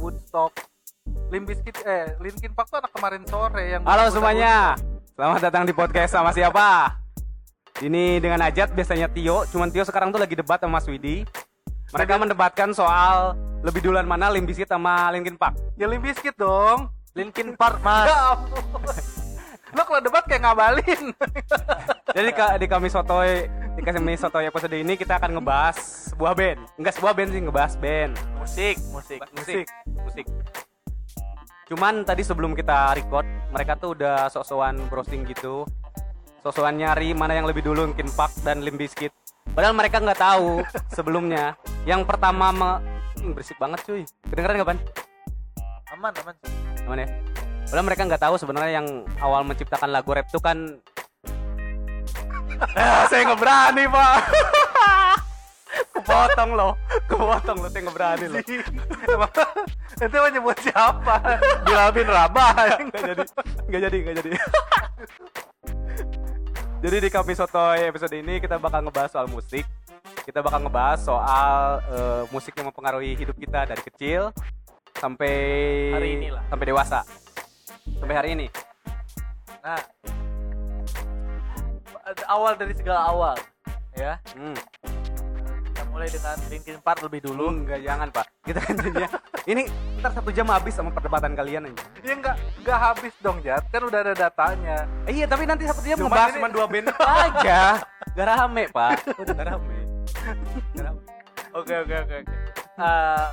Woodstock. Limp Bizkit eh Linkin Park tuh anak kemarin sore yang Halo Woodstock- semuanya, selamat datang di podcast sama siapa? Ini dengan Ajat, biasanya Tio, cuman Tio sekarang tuh lagi debat sama Mas Widi. Mereka mendebatkan soal lebih duluan mana Limp Bizkit sama Linkin Park. Ya Limp Bizkit dong. Linkin Park mas Ya. Lo kalau debat kayak ngabalin. Jadi di kami sotoy, di kami sotoy episode ini kita akan ngebahas sebuah band. Enggak sebuah band sih, ngebahas band. musik musik Musik, musik. Cuman tadi sebelum kita record, mereka tuh udah sok-sokan browsing gitu. Sok-sokan nyari mana yang lebih dulu Linkin Park dan Limp Bizkit. Padahal mereka nggak tahu sebelumnya. Yang pertama me... Ih, berisik banget cuy. Kedengeran kapan? aman aman Aman ya? Padahal mereka nggak tahu sebenarnya yang awal menciptakan lagu rap itu kan saya nggak berani pak. Kepotong loh. Kepotong loh saya nggak berani loh. Itu mau nyebut siapa? Bilal bin Rabah. nggak jadi. Nggak jadi nggak jadi. Jadi di kami sotoy episode ini kita bakal ngebahas soal musik. Kita bakal ngebahas soal eh, musik yang mempengaruhi hidup kita dari kecil sampai Hari ini lah. sampai dewasa sampai hari ini. Nah awal dari segala awal ya. Hmm. kita mulai dengan Linkin Park lebih dulu. Enggak jangan pak. Kita kan jadinya ini ntar satu jam habis sama perdebatan kalian aja. Ya enggak enggak habis dong, Jat. Kan udah ada datanya. Eh, iya tapi nanti satu jam Cuman ngebahas cuma dua band aja. Gak rame pak. Udah gak rame. Gak rame. oke oke oke oke. Eh,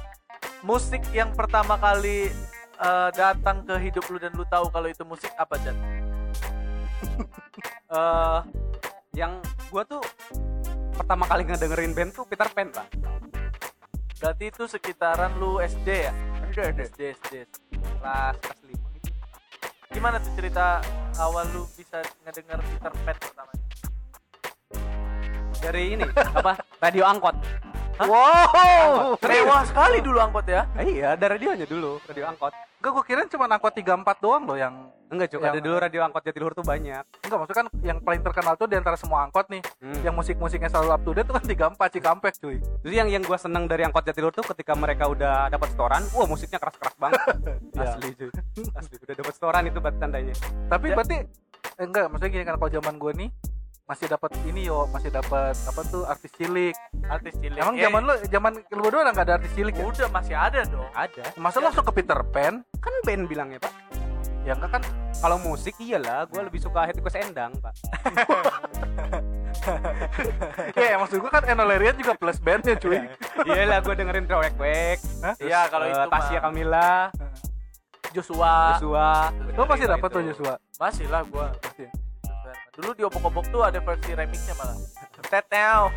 musik yang pertama kali eh, datang ke hidup lu dan lu tahu kalau itu musik apa Jan? eh yang gua tuh pertama kali ngedengerin band tuh Peter Pan pak Berarti itu sekitaran lu SD ya? SD SD SD. kelas kelas lima gitu Gimana tuh cerita awal lu bisa ngedenger Peter Pan pertama? dari ini apa radio angkot Wow. Mewah sekali dulu angkot ya. Eh, iya ada radionya dulu radio angkot Enggak gue kira cuma angkot 34 doang loh yang enggak cuy ada dulu radio angkot Jatiluhur tuh banyak enggak maksudnya kan yang paling terkenal tuh di antara semua angkot nih. Hmm. Yang musik-musiknya selalu up to date tuh kan 34 Cikampek cuy. Jadi yang yang gua seneng dari angkot Jatiluhur tuh ketika mereka udah dapat setoran, wah musiknya keras-keras banget. Iya. Asli cuy. Asli udah dapat setoran itu buat tandanya. Tapi Ya. berarti eh, enggak maksudnya gini kan kalau zaman gue nih masih dapat ini yo, masih dapat apa tuh artis cilik. Artis cilik. Emang Ya, zaman lu zaman lu berdua nggak ada artis cilik ya? udah masih ada dong. Ada. Masa lu langsung ke Peter Pan? Kan band bilangnya, Pak. Ya enggak kan Kalau musik iyalah, gua lebih suka Hetty Koes Endang, Pak. ya maksud gue kan Enolerian juga plus bandnya cuy. iyalah gua dengerin Trowek Wek. Iya, kalau itu mah. Tasya Kamila, Joshua. Joshua. Lu pasti dapat tuh Joshua. Masih lah gua. Pasti. Dulu di obok-obok tuh ada versi remixnya malah. Teteo.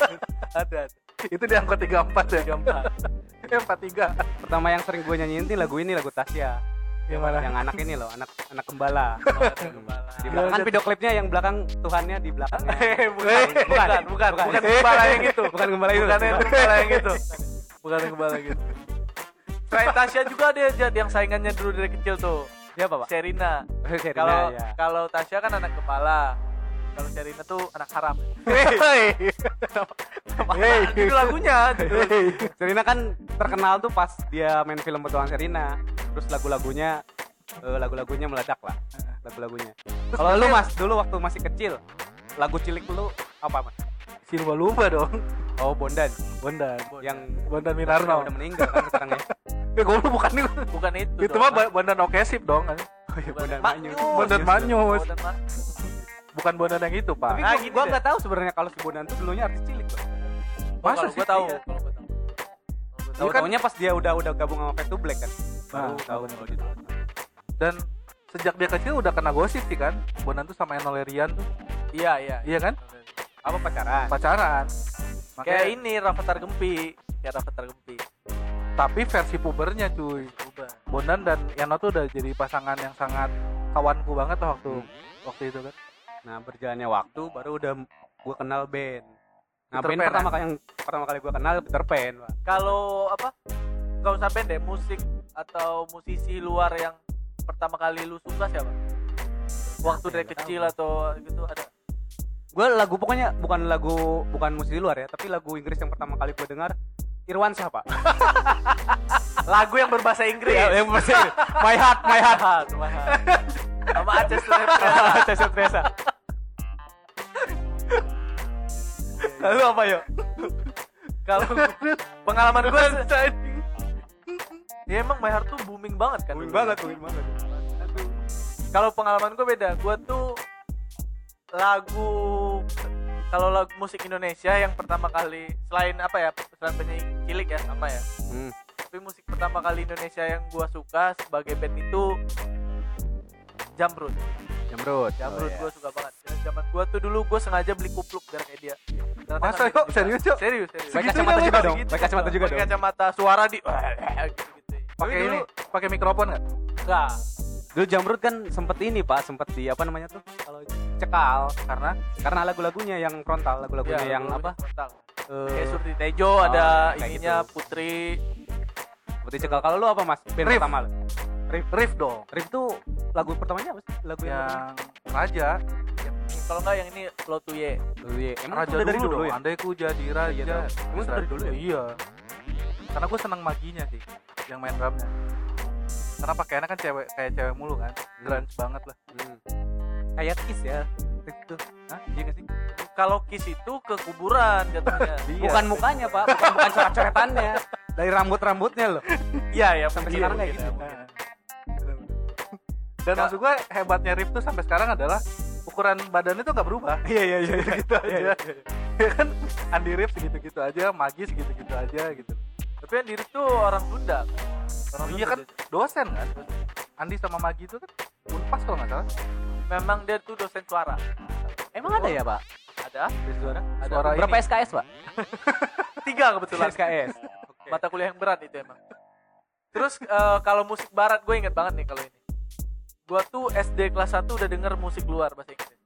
ada. Itu di angkot 34 ya. 34. Eh 43. Pertama yang sering gua nyanyiin nih lagu ini lagu Tasya. Yang mana? Yang anak ini loh, anak anak gembala. Di Iya, belakang kan iya. video klipnya yang belakang Tuhannya di belakangnya. Eh, bukan, Eh, bukan, bukan, bukan, bukan gembala yang itu. Bukan gembala itu. Bukan gembala yang itu. Bukan gembala gitu. Selain Tasya juga ada Jad, yang saingannya dulu dari kecil tuh. Siapa, Pak? Serina. Kalau ya. kalau Tasya kan anak kepala. Kalau Serina tuh anak haram. Hei. Hey. Itu lagunya. Hei. Serina kan terkenal tuh pas dia main film Petualang Serina. Terus lagu-lagunya eh, lagu-lagunya meledak lah. Lagu-lagunya. Kalau lu Mas, dulu waktu masih kecil, lagu cilik lu apa, Mas? Si lupa dong. Oh, Bondan. Bondan. Yang Bondan udah, Minarno. udah meninggal kan sekarang ya. Eh gue bukan itu. Bukan itu. Itu mah Bondan Okesip dong. Oh, iya. Bondan Manyus. Bondan Manyus. Bukan Bondan yang itu, Pak. Tapi Nah, gua, gini gua deh. nggak tahu sebenarnya kalau si Bondan tuh dulunya artis cilik loh. Oh, Masa sih? gua tahu. Iya. Gua tahu. Tahu. Tahu taunya pas dia udah udah gabung sama Fade to Black kan. Baru Nah, tahu kalau gitu. Dan sejak dia kecil udah kena gosip sih kan. Bondan tuh sama Enolerian tuh. Iya, iya. Iya kan? Apa pacaran? Pacaran. Kayak Makanya, ini Rafathar Gempi. Kayak Rafathar Gempi. Tapi versi pubernya cuy. Bondan dan Yano tuh udah jadi pasangan yang sangat kawanku banget tuh waktu waktu itu kan. Nah, berjalannya waktu baru udah gua kenal band. Nah, Peter band Pan, pertama kali yang pertama kali gua kenal Peter Pan. Kalau apa? Gak usah band deh, musik atau musisi luar yang pertama kali lu suka siapa? Waktu Siapa dari ya, nggak kecil atau gitu ada. Gue lagu pokoknya bukan lagu bukan musisi luar ya, tapi lagu Inggris yang pertama kali gue dengar Irwan siapa? lagu yang berbahasa Inggris Ya, yang pasti My Heart, My Heart. Ah, cuma- sama Aceh Slap Cesar Teresa. Lalu apa yuk? kalau pengalaman gue ya emang My Heart tuh booming banget kan Booming banget, booming banget. kalau pengalaman gue beda gue tuh lagu kalau lagu musik Indonesia yang pertama kali selain apa ya selain penyanyi cilik ya sama ya Hmm. tapi musik pertama kali Indonesia yang gue suka sebagai band itu Jamrut Jamrut. Jamrut Oh, gue suka banget Dan zaman gue tuh dulu gue sengaja beli kupluk biar kayak dia Ternyata Masa, nggak yuk? Serius, yuk? serius serius Pakai kacamata juga dong. Pakai kacamata juga pakai dong. kacamata suara di gitu gitu pakai ini pakai mikrofon nggak enggak Dulu Jamrut kan sempet ini pak, sempet di apa namanya tuh? Kalau cekal karena karena lagu-lagunya yang frontal, lagu-lagunya yang apa? kayak eh, Surti Tejo oh, ada kayak ininya gitu. Putri seperti cekal. Kalau lu apa mas? Band Riff. pertama lu? riff riff dong Riff tuh lagu pertamanya apa sih? Lagu yang, yang raja kalau enggak yang ini Lo to Ye Lagu ya. Emang raja dari dulu, dulu dong ya? andai ku jadi raja Iya, tahu. Emang dari dulu ya? iya karena gue seneng maginya sih yang main drumnya karena pakaiannya kan cewek kayak cewek mulu kan grunge banget lah Hmm. Kayak Kiss ya. Hah? Iya gak sih? kalau Kiss itu ke kuburan jatuhnya Iya. Bukan mukanya pak, bukan, bukan coret-coretannya. Dari rambut-rambutnya loh. iya ya Sampai mungkin, sekarang kayak gitu. ya, dan maksud gue hebatnya riff tuh sampai sekarang adalah ukuran badannya tuh nggak berubah Iya iya iya. gitu aja ya kan Andi Rif segitu-gitu aja Magi segitu-gitu aja gitu tapi yang diri tuh orang Sunda orang iya kan dosen kan Andi sama Magi itu kan unpas kalau nggak salah memang dia tuh dosen suara Emang ada ya pak? ada Dari suara? Ada. Suara Berapa ini. SKS pak? tiga kebetulan SKS. mata kuliah yang berat itu emang terus eh, kalau musik barat gue inget banget nih kalau ini gue tuh SD kelas 1 udah denger musik luar bahasa Inggris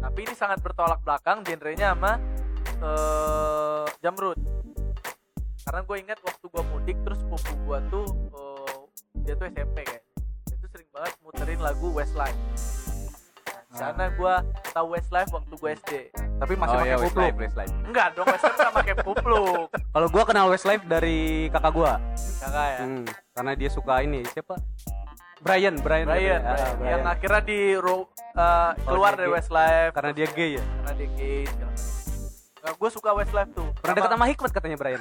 tapi ini sangat bertolak belakang genrenya sama eh Jamrut karena gue inget waktu gue mudik terus sepupu gue tuh eh, dia tuh SMP kayak dia tuh sering banget muterin lagu Westlife sana gue tahu Westlife waktu gue SD tapi masih oh pakai iya kupluk Westlife, Westlife. enggak dong Westlife nggak pakai kupluk Kalau gua kenal Westlife dari kakak gua. kakak ya Hmm, karena dia suka ini siapa? Brian, Brian, Brian, katanya. Ah, Brian. yang akhirnya di eh, keluar dari. Westlife karena dia gay ya. karena dia gay. Nah, gue suka Westlife tuh Pernah dekat sama Hikmat katanya Brian.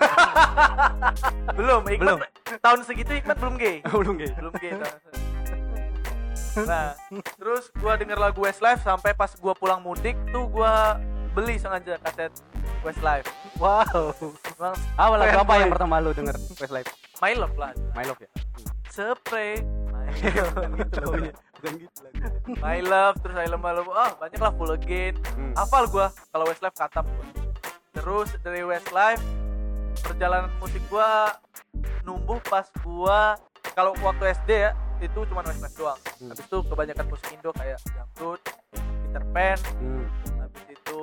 belum Hikmat Belum. tahun segitu Hikmat belum gay Belum gay. belum gay tahun. Nah terus gue denger lagu Westlife sampai pas gue pulang mudik tuh gue beli sengaja kaset Westlife wow Emang Ah, lagu apa yang pertama lu denger Westlife? My Love lah My Love ya. Spray My Bukan gitu. Bukan gitu lagunya. My Love terus I Love My Love ah banyak lah Full Again Hmm. hafal gua kalau Westlife katam gua terus dari Westlife perjalanan musik gua numbuh pas gua kalau waktu SD ya itu cuma Westlife doang. Hmm. habis itu kebanyakan musik Indo kayak Dangdut Peter Pan Hmm. habis itu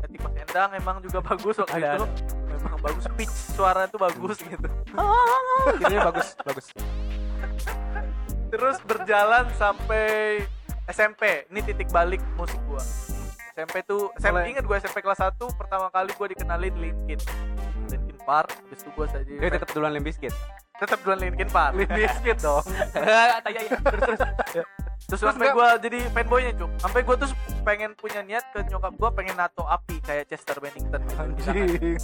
Eti Mas Endang emang juga bagus waktu Ada, itu. memang bagus pitch suara itu bagus gitu Gitu. Ya bagus, bagus. terus berjalan sampai SMP ini titik balik musik gua. SMP tuh SMP Mulai- inget gua SMP kelas 1 pertama kali gua dikenalin Linkin. Linkin Park habis itu gua saja Dia tetap duluan Limp Bizkit. Tetap duluan Linkin Park Bizkit dong. Tanya ya. Terus. Terus. terus sampai gua jadi fanboynya cuk. Sampai gua tuh pengen punya niat ke nyokap gua pengen nato api kayak Chester Bennington gitu. anjing.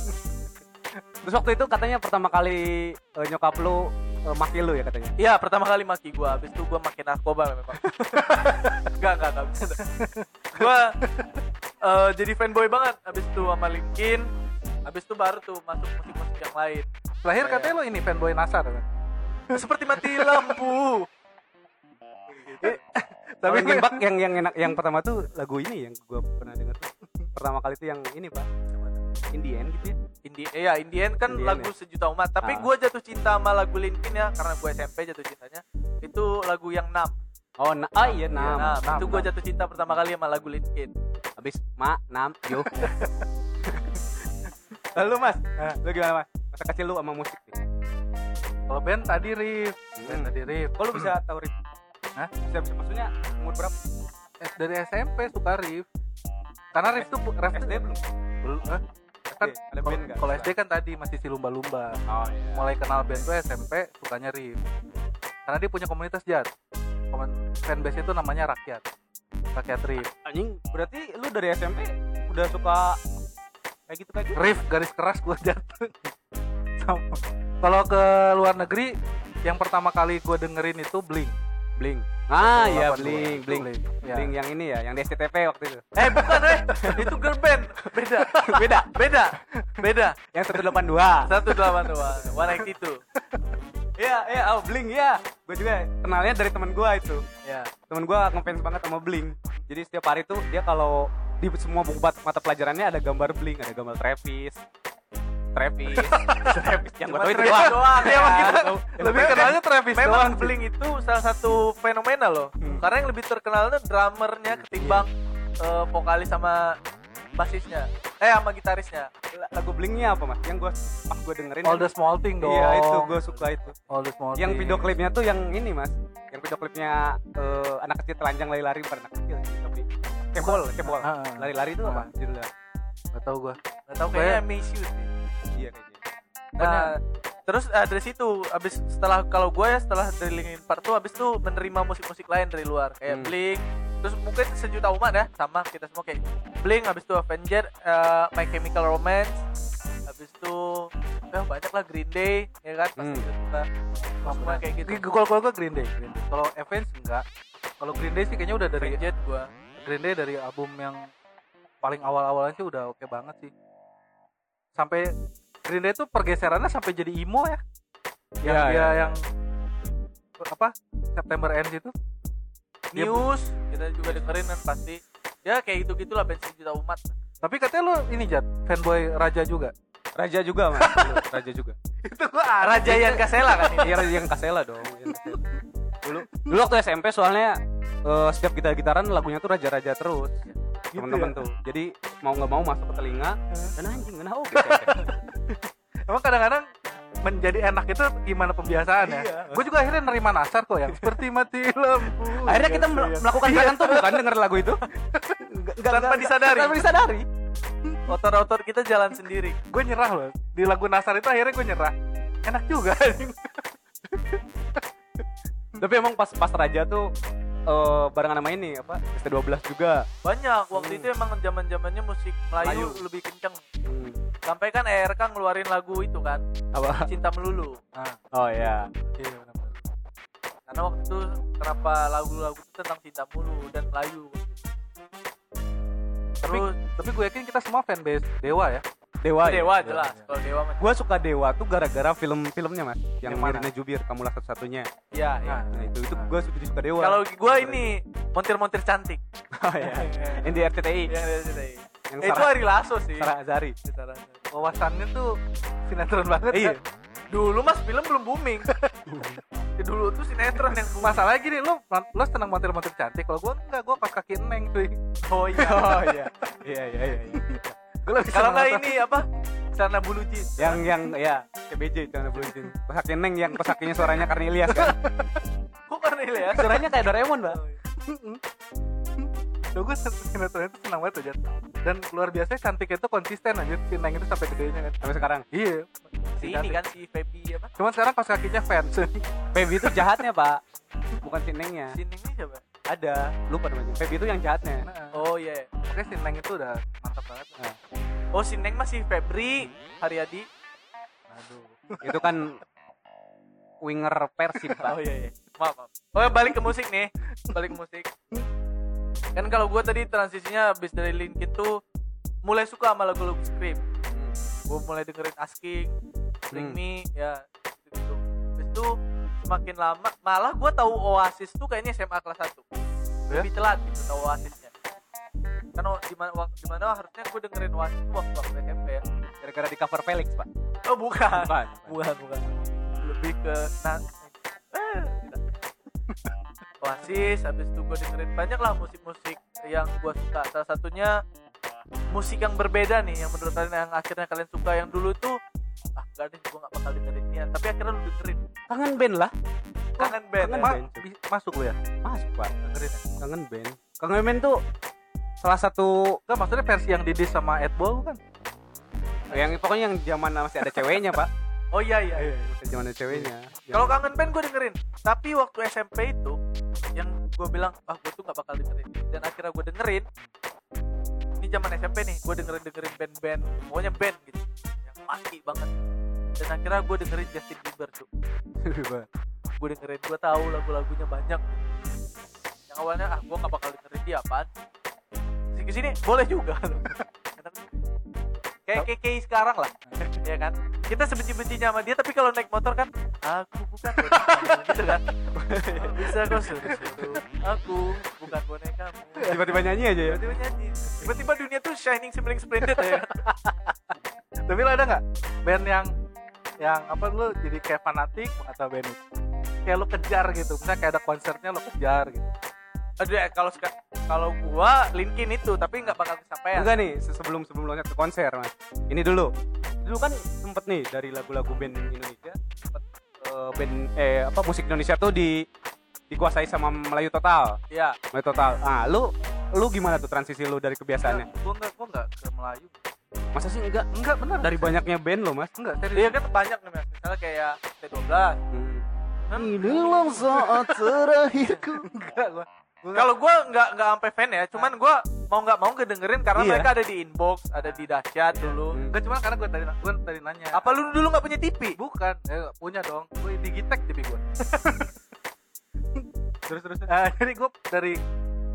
Terus waktu itu katanya pertama kali eh, nyokap lu eh, maki lu ya katanya. Iya pertama kali maki gua. Habis itu gua makin narkoba memang. Enggak enggak enggak bisa. Gua eh, jadi fanboy banget. Habis itu sama Linkin. Habis itu baru tuh masuk musik-musik yang lain terakhir Kayak- katanya lo ini fanboy NASA kan seperti mati lampu Tapi Linkin Park yang yang enak yang pertama tuh lagu ini yang gua pernah denger tuh. Pertama kali tuh yang ini, Pak. In the end gitu ya. Indie, iya Indien kan Indien lagu ya? sejuta umat tapi Ah. gua jatuh cinta sama lagu Linkin ya karena gua SMP jatuh cintanya itu lagu yang 6 Oh, na ah iya, nah, itu gua Nam. jatuh cinta pertama kali sama lagu Linkin Habis ma, nam, yo. Lalu Mas, lu gimana Mas? Kecil lu sama musik nih? kalau band tadi Riff band Hmm. tadi Riff lu bisa tahu Rip? Hah? Bisa, bisa maksudnya umur berapa? Eh, dari SMP suka Riff karena Riff tuh Riff SD belum? belum eh? kan kalau- band kalau SD kan tadi masih si lumba-lumba Oh iya. mulai kenal band tuh SMP sukanya Rif karena dia punya komunitas Komen, fanbase itu namanya rakyat rakyat Rif Anjing, berarti lu dari SMP udah suka kayak gitu kayak gitu? Rif garis keras gue jatuh. Kalau ke luar negeri yang pertama kali gue dengerin itu Blink Bling. Ah iya, 82. Bling, Bling. Ya. Bling yang ini ya, yang di SCTV waktu itu. Eh bukan eh, itu girl band. Beda. Beda. Beda. Beda. Yang 182. 182, 182. Iya, iya, oh Bling ya. Gue juga kenalnya dari teman gua itu. Ya. Temen gua ngefans banget sama Bling. Jadi setiap hari tuh dia kalau di semua buku mat- mata pelajarannya ada gambar Bling, ada gambar Travis. Travis, Travis yang gua tahu itu doang. doang, Iya, emang yang kita lebih kenalnya Travis Memang doang sih. Blink itu salah satu fenomena loh. Hmm. Karena yang lebih terkenal itu drummernya ketimbang eh, vokalis sama basisnya. Eh sama gitarisnya. lagu Blingnya apa mas? Yang gua pas gua dengerin All the small thing dong Iya itu gua suka itu. All the small Yang thing. video klipnya tuh yang ini mas. Yang video klipnya eh, anak kecil telanjang lari-lari bukan anak kecil tapi cebol, cebol. Ah, ah. Lari-lari itu apa? Ah. Judulnya. Gak tau gue Gak tau kayaknya Miss You sih. Iya kayaknya. Nah, terus eh, dari situ abis setelah kalau gue ya setelah dari Linkin Park tuh abis tuh menerima musik-musik lain dari luar kayak Hmm. Blink terus mungkin sejuta umat ya sama kita semua kayak Blink abis itu Avenger eh, My Chemical Romance abis itu ya banyak lah Green Day ya kan pasti Hmm. kita semua kayak gitu Kalau kalau gue Green Day, Green Day. Kalau Evans enggak. Kalau Green Day sih kayaknya udah dari Avenged gue Green Day dari album yang paling awal-awalnya sih udah oke banget sih. Sampai Green Day tuh pergeserannya sampai jadi emo ya. Yang Ya, dia ya, ya. yang apa? September Ends itu. Dia News kita juga dengerin kan pasti ya kayak gitu gitulah band sejuta umat Tapi katanya lu ini Jat, fanboy Raja juga. Raja juga mas. Raja juga. itu gua Raja Ian Kasela kan ini Iya Raja yang Kasela dong. Dulu dulu waktu SMP soalnya eh, setiap gitar gitaran lagunya tuh raja-raja terus Gitu teman-teman ya? tuh. Jadi mau nggak mau masuk ke telinga dan anjing kenapa oh, gitu. Emang kadang-kadang menjadi enak itu gimana pembiasaan ya? Iya. Gue juga akhirnya nerima nasar kok yang seperti mati lampu. Akhirnya kita mel- melakukan gerakan tuh bukan denger lagu itu. Nggak- Tanpa nggak- disadari. Tanpa disadari. otor-otor kita jalan sendiri Gue nyerah loh. Di lagu nasar itu akhirnya gue nyerah. Enak juga. Tapi emang pas pas Raja tuh eh, barengan sama ini apa ST12 juga. banyak waktu itu emang zaman zamannya musik Melayu, Melayu. lebih kenceng Hmm. sampai kan ERK ngeluarin lagu itu kan Apa? Cinta Melulu Ah, Oh ya. iya benar-benar. karena waktu itu kenapa lagu-lagu itu tentang cinta mulu dan Melayu Tapi terus tapi gue yakin kita semua fanbase Dewa ya. Dewa. ya? Dewa jelas kalau Dewa mah Gua suka Dewa tuh gara-gara film-filmnya mas. Yang? Mirna Jubir, kamulah satu-satunya. ya, ya. Nah itu itu gue suka suka Dewa. kalau gua ini montir-montir cantik oh, ya. Yang di RCTI. yang dari situ Yang Eh, itu Ari Lasso sih Sarah Azari. Sarah. Wawasannya tuh sinetron banget. Iya. kan? dulu mas film belum booming Ya, dulu tuh sinetron yang Masalahnya gini, lu lu senang montir-montir cantik. Kalau gue enggak, gue pas kaki neng cuy. oh iya Oh iya. Iya iya iya. Gue lebih kalau nggak ini apa celana bulu jeans Yang yang ya CBJ jangan belum izin. Kosaki Neng yang kosakinya suaranya Karnelias kan. kok karena ya Suaranya kayak Doraemon, Mbak. Tuh gue sinetron itu senang banget aja. Dan luar biasa cantik itu konsisten aja. Si neng itu sampai gedenya kan. Sampai sekarang. Iya. si ini kan si Feby apa Cuman sekarang pas kakinya fans. Feby itu jahatnya, Pak. Bukan si Nengnya. si ini siapa Ada, lupa namanya. Feby itu yang jahatnya. Nah, oh iya Oke si neng itu udah mantap banget. Nah, oh si Neng masih Febri Haryadi Aduh. itu kan winger Persib, Pak. oh iya iya maaf, maaf. oh balik ke musik nih balik ke musik kan kalau gue tadi transisinya habis dari Linkin tuh mulai suka sama lagu-lagu Scream Hmm. gue mulai dengerin Asking Bring Hmm. Me ya gitu itu semakin lama malah gue tahu Oasis tuh kayaknya SMA kelas 1 Ya? lebih telat gitu tahu Oasisnya kan o- di mana wak- di mana harusnya gue dengerin Oasis tuh waktu waktu SMP ya Gara-gara di cover Felix, Pak. oh bukan Bukan. bukan bukan lebih ke nah eh. Oasis habis itu gue dengerin banyak lah musik-musik yang gue suka salah satunya musik yang berbeda nih yang menurut kalian yang akhirnya kalian suka yang dulu tuh ah gak deh gue gak bakal dengerin dia tapi akhirnya lu dengerin Kangen band lah. kangen band kangen ya? Ma band. masuk lu ya? Masuk, Pak. Dengerin ya? Kangen band. Kangen band tuh salah satu Enggak maksudnya versi yang didis sama Ed Ball kan? yang pokoknya yang zaman masih ada ceweknya pak Oh iya iya. masih zaman ada ceweknya Kalau kangen band gue dengerin. Tapi waktu SMP itu yang gue bilang ah gue tuh gak bakal dengerin dan akhirnya gue dengerin ini zaman SMP nih gue dengerin dengerin band-band pokoknya band gitu mati banget. Dan akhirnya gue dengerin Justin Bieber tuh gue dengerin gue tahu lagu-lagunya banyak. Yang awalnya ah gue gak bakal dengerin dia apaan? Sini ke sini boleh juga. Kayak kayak kayak sekarang lah ya kan? Kita sebenci-bencinya sama dia tapi kalau naik motor kan aku bukan gitu kan? Bisa kau suruh-suruh aku bukan bonekamu tiba-tiba nyanyi aja ya? Tiba-tiba nyanyi. Tiba-tiba dunia tuh shining sibling splendid ya Tapi lo ada nggak band yang yang apa lu jadi kayak fanatik atau band itu? Kayak lu kejar gitu, misalnya kayak ada konsernya lu kejar gitu. aduh ya kalau kalau gua linkin itu tapi nggak bakal kesampaian. Enggak nih se- sebelum sebelum loncat ke konser mas. Ini dulu. Dulu kan sempet nih dari lagu-lagu band Indonesia sempet eh, band eh apa musik Indonesia tuh di dikuasai sama Melayu total. Ya Melayu total. Ah lu lu gimana tuh transisi lu dari kebiasaannya? Gue nggak, gue nggak ke Melayu. Masa sih enggak Enggak benar. dari banyaknya band lo mas enggak serius. dia kan banyak nih Mas. misalnya kayak T12 kan Inilah saat terakhirku Enggak gua. Kalau gua nggak nggak sampai fan ya cuman gua mau nggak mau ngedengerin karena Iya. mereka ada di inbox ada di dahsyat dulu Hmm. enggak cuma karena gue tadi gue tadi nanya. apa lu dulu nggak punya TV Bukan, eh, punya dong. Gue digitek TV gue. terus terus Eh, jadi gue dari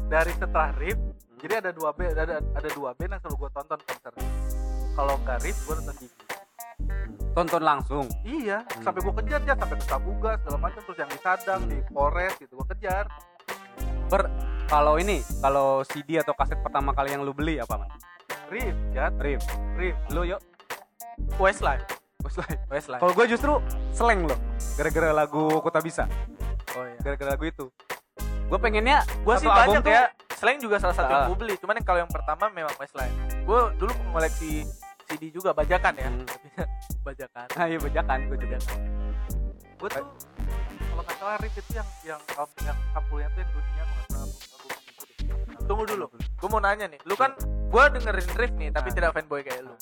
dari setelah Rip, jadi ada dua band, ada ada dua band yang selalu gue tonton konser. Kalau nggak Rip, gue nonton Gigi. tonton langsung? Iya, Hmm. sampai gue kejar ya sampai ke Sabuga segala macam terus yang di Sadang, di Polres gitu gue kejar. ber kalau ini kalau CD atau kaset pertama kali yang lu beli apa mas? Rip, ya, Rip Rip. lu yuk. Westlife. Westlife. Westlife. Kalau gue justru seleng loh gara-gara lagu Kota Bisa. Oh iya. Gara-gara lagu itu gue pengennya gua sih banyak tuh- ya selain juga salah satu yang Ah. gue beli. Cuman yang kalau yang pertama memang Westlife gua dulu mengoleksi CD juga bajakan ya. Hmm. bajakan. Ah iya bajakan gue juga. Gue tuh kalau nggak salah Rip itu yang yang yang sampulnya tuh yang dunia kalau nggak salah. Tunggu dulu. Gue mau nanya nih. Lu kan gua dengerin riff nih tapi Ah. tidak fanboy kayak lu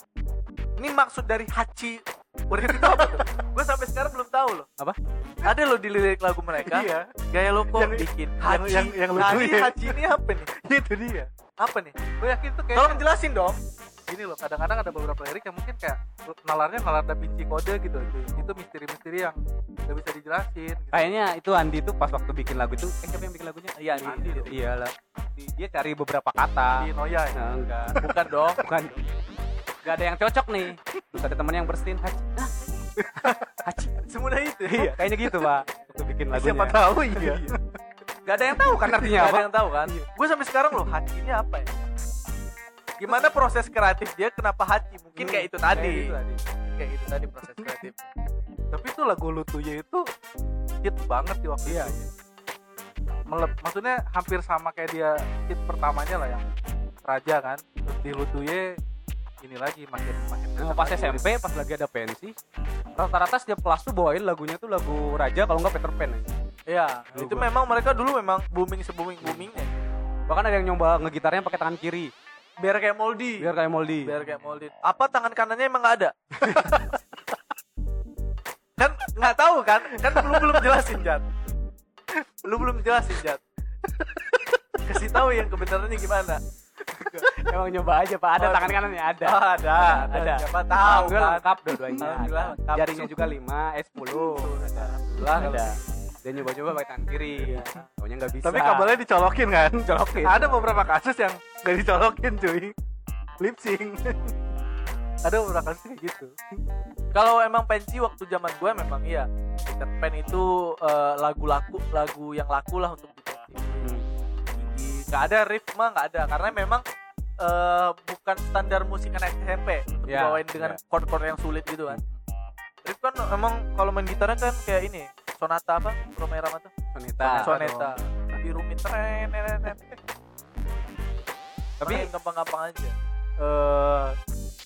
ini maksud dari Hachi. Urip itu apa tuh? gue sampai sekarang belum tahu loh. Apa? ada lo di lirik lagu mereka. Iya, gaya lo kok Yang- bikin yang- Hachi. yang- yang ini ya. Hachi ini apa nih? Itu dia. apa nih? Gue yakin tuh kayak tolong jelasin dong. Gini loh kadang-kadang ada beberapa lirik yang mungkin kayak nalarnya nalar Da Vinci kode gitu itu misteri-misteri yang gak bisa dijelasin gitu. kayaknya itu Andi tuh pas waktu bikin lagu itu eh siapa yang bikin lagunya? Iya, Andi. Andi deh. iyalah. Di- dia cari beberapa kata. Di Noya ya? Nah, enggak. Bukan dong. Bukan Gak ada yang cocok nih. Terus ada teman yang bersin Haji? Haji. Semudah itu iya kayaknya gitu pak. Waktu bikin lagunya. siapa tahu iya. Gak ada yang tahu kan artinya Gak apa ada yang tahu kan? Gue sampai sekarang loh Hachi ini apa ya? Gimana proses kreatif dia kenapa Hachi mungkin kayak itu tadi Kayak gitu tadi. kayak gitu tadi proses kreatif. Tapi itu lagu lutunya itu hit banget di waktu Iya, itu. Melep, maksudnya hampir sama kayak dia hit pertamanya lah yang Raja kan. Terus di lutuye ini lagi makin makin Nah, pas lagi. SMP pas lagi ada pensi rata-rata setiap kelas tuh bawain lagunya tuh lagu Raja kalau nggak Peter Pan aja. Iya, itu gua. memang mereka dulu memang booming se-booming boomingnya. bahkan ada yang nyoba ngegitarnya pakai tangan kiri Biar kayak Moldy. biar kayak Moldy Biar kayak Moldy. Apa tangan kanannya emang nggak ada? kan nggak tahu kan? Kan lu belum jelasin, Jat. Lu belum jelasin, Jat. Kasih tahu yang kebenarannya gimana. Emang nyoba aja pak. Ada Oh, tangan kanannya ada. Oh, ada, ada. Siapa tahu kan? lengkap dua-duanya. Alhamdulillah ada. lengkap. jarinya juga 5 eh 10 ada Alhamdulillah. Ada dia nyoba-nyoba pakai tangan kiri. Taunya nggak bisa. Tapi kabarnya dicolokin kan? Colokin ada beberapa kasus yang gak dicolokin cuy. Lip sync. Ada beberapa kasus kayak gitu. Kalau emang pensi waktu zaman gue memang iya. Peter Pan itu eh, lagu laku, lagu yang laku lah untuk di pensi. Hmm. nggak ada riff mah nggak ada. Karena memang eh, bukan standar musik anak SMP untuk Ya, dibawain dengan ya. chord-chord yang sulit gitu kan. Riff kan emang kalau main gitarnya kan kayak ini sonata apa? Romero apa tuh Soneta. soneta. Lebih rumit. Tren tapi gampang-gampang aja. Eh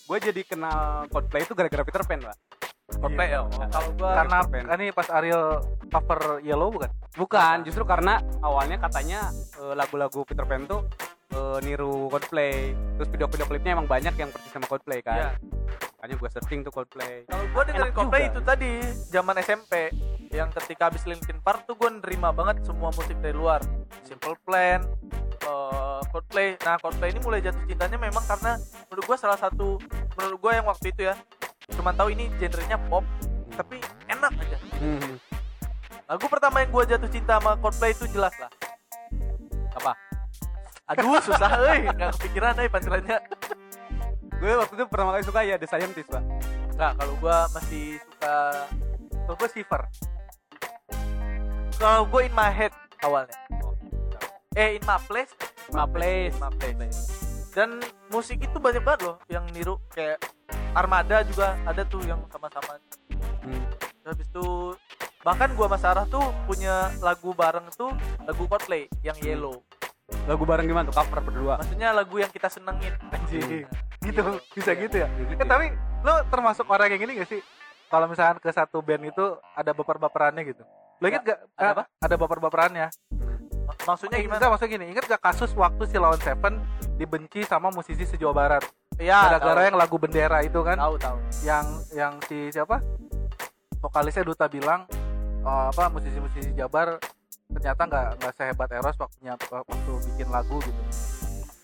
gue jadi kenal Coldplay itu gara-gara Peter Pan pak Coldplay ya oh, kalau gua karena kan ini pas Ariel cover Yellow bukan bukan justru karena awalnya katanya eh, lagu-lagu Peter Pan tuh eh, niru Coldplay terus video-video klipnya emang banyak yang persis sama Coldplay kan Iya. makanya gua searching tuh Coldplay Kalau gue dengerin Enak Coldplay juga. itu tadi zaman SMP yang ketika habis Linkin Park tuh gue nerima banget semua musik dari luar. Simple Plan, eh, Coldplay. Nah Coldplay ini mulai jatuh cintanya memang karena menurut gue salah satu menurut gue yang waktu itu ya cuma tahu ini genrenya pop tapi enak aja. Hmm. Lagu pertama yang gue jatuh cinta sama Coldplay itu jelas lah. apa Aduh susah euy, nggak kepikiran euy pancelannya. gue waktu itu pertama kali suka ya The Scientist pak Nah kalau gue masih suka Kalau gue Shiver. kalau gue in my head awalnya. Eh in my place My Place My Place. Dan musik itu banyak banget loh yang niru kayak Armada juga ada tuh yang sama-sama. Hmm. Terus Habis itu bahkan gua sama Sarah tuh punya lagu bareng tuh lagu Coldplay yang Yellow. lagu bareng gimana tuh cover berdua Maksudnya lagu yang kita senengin. Anjing. Gitu, bisa gitu ya. Gitu Eh, tapi lo termasuk orang yang gini gak sih? Kalau misalkan ke satu band itu ada baper-baperannya gitu. Lo inget gak? ada eh, apa? Ada baper-baperannya. Mak- Maksudnya Eh, gimana? maksudnya gini, inget gak kasus waktu si Lawan Seven dibenci sama musisi se-Jawa Barat? Ya, Gara-gara yang lagu bendera itu kan? tahu tahu. Yang yang si siapa? Vokalisnya Duta bilang eh, apa musisi-musisi Jabar ternyata nggak nggak sehebat Eros waktunya waktu bikin lagu gitu.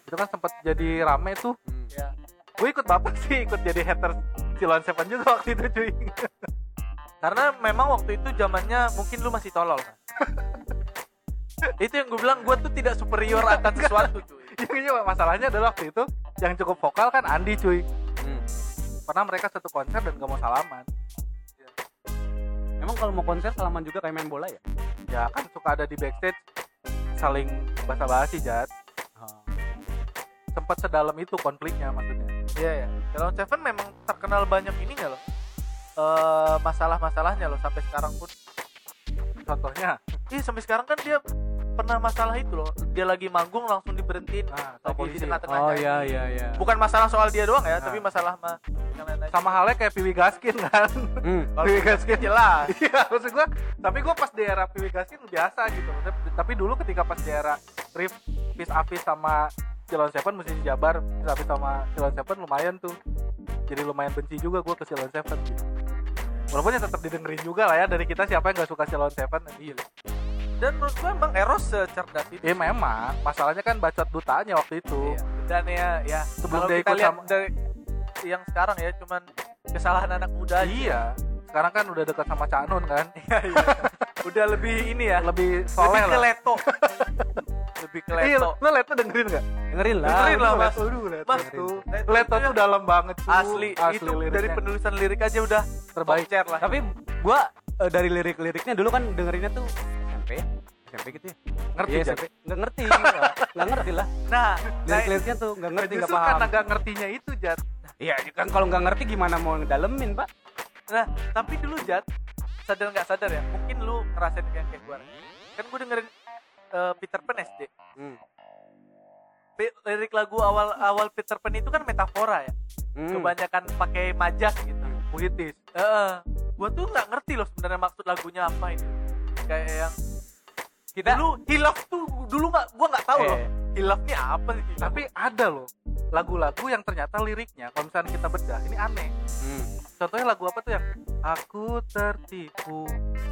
Itu kan sempat jadi rame tuh. Hmm. Ya. Gue ikut bapak sih, ikut jadi hater si Lawan Seven juga waktu itu cuy. Karena memang waktu itu zamannya mungkin lu masih tolol kan. itu yang gue bilang gue tuh tidak superior akan sesuatu cuy. Iya, masalahnya adalah waktu itu yang cukup vokal kan Andi cuy. Hmm. Pernah mereka satu konser dan gak mau salaman. emang kalau mau konser salaman juga kayak main bola ya Ya kan suka ada di backstage saling basa-basi jat. Sempat sedalam itu konfliknya maksudnya. Iya ya. Kalau Seven memang terkenal banyak ininya loh. Eh masalah-masalahnya loh sampai sekarang pun. Contohnya, Iya sampai sekarang kan dia pernah masalah itu loh. Dia lagi manggung langsung diberhentiin Nah, sama lagi polisi tengah-tengah. oh iya iya iya Bukan masalah soal dia doang ya, Nah. tapi masalah lain-lain. sama halnya kayak Piwi Gaskin kan. hmm. Piwi Gaskin jelas. Iya, maksud gua, tapi gua pas di era Piwi Gaskin biasa gitu. Tapi, tapi dulu ketika pas di era Rif Peace Afis sama Silon Seven musisi Jabar, Peace Afis sama Silon Seven lumayan tuh. Jadi lumayan benci juga gua ke Silon Seven gitu. Walaupun ya tetap didengerin juga lah ya dari kita siapa yang gak suka Silon Seven. Iya. Dan menurut gua emang Eros secerdas itu. Ya memang, masalahnya kan bacot dutanya waktu itu. Iya. Dan ya, ya Sebelum dia kita ikut lihat sama- dari yang sekarang ya, cuman kesalahan anak muda aja. Iya. Sekarang kan udah dekat sama Cak Nun kan. Iya, iya. Udah lebih ini ya, Lebih soleh lebih ke lah. leto. lebih ke Iya, leto. lo Leto dengerin gak? dengerin lah Dengerin lah, Mas. Aduh, Leto. Mas, tuh. Leto Leto itu tuh dalam banget tuh. Asli, itu dari liriknya. penulisan lirik aja udah terbaik. lah. tapi gua eh, dari lirik-liriknya dulu kan dengerinnya tuh SMP SMP gitu ya Ngerti Jan? SMP nggak ngerti nggak nggak ngerti lah Nah, nah lirik-liriknya tuh nggak ngerti nggak paham karena gak ngertinya itu Jat iya kan kalau nggak ngerti gimana mau ngedalemin pak Nah, tapi dulu Jat, sadar nggak sadar ya, mungkin lu ngerasain kayak kayak gue. Kan gue dengerin eh, Peter Pan SD. hmm. Lirik lagu awal awal Peter Pan itu kan metafora ya. Hmm. Kebanyakan pakai majas gitu. Puitis Heeh. gue tuh nggak ngerti loh sebenarnya maksud lagunya apa ini. Kayak yang kita dulu hilaf tuh dulu nggak gue nggak tahu loh Eh. hilafnya apa sih. Tapi ada loh Lagu-lagu yang ternyata liriknya Kalau misalnya kita bedah Ini aneh hmm. Contohnya lagu apa tuh yang Aku tertipu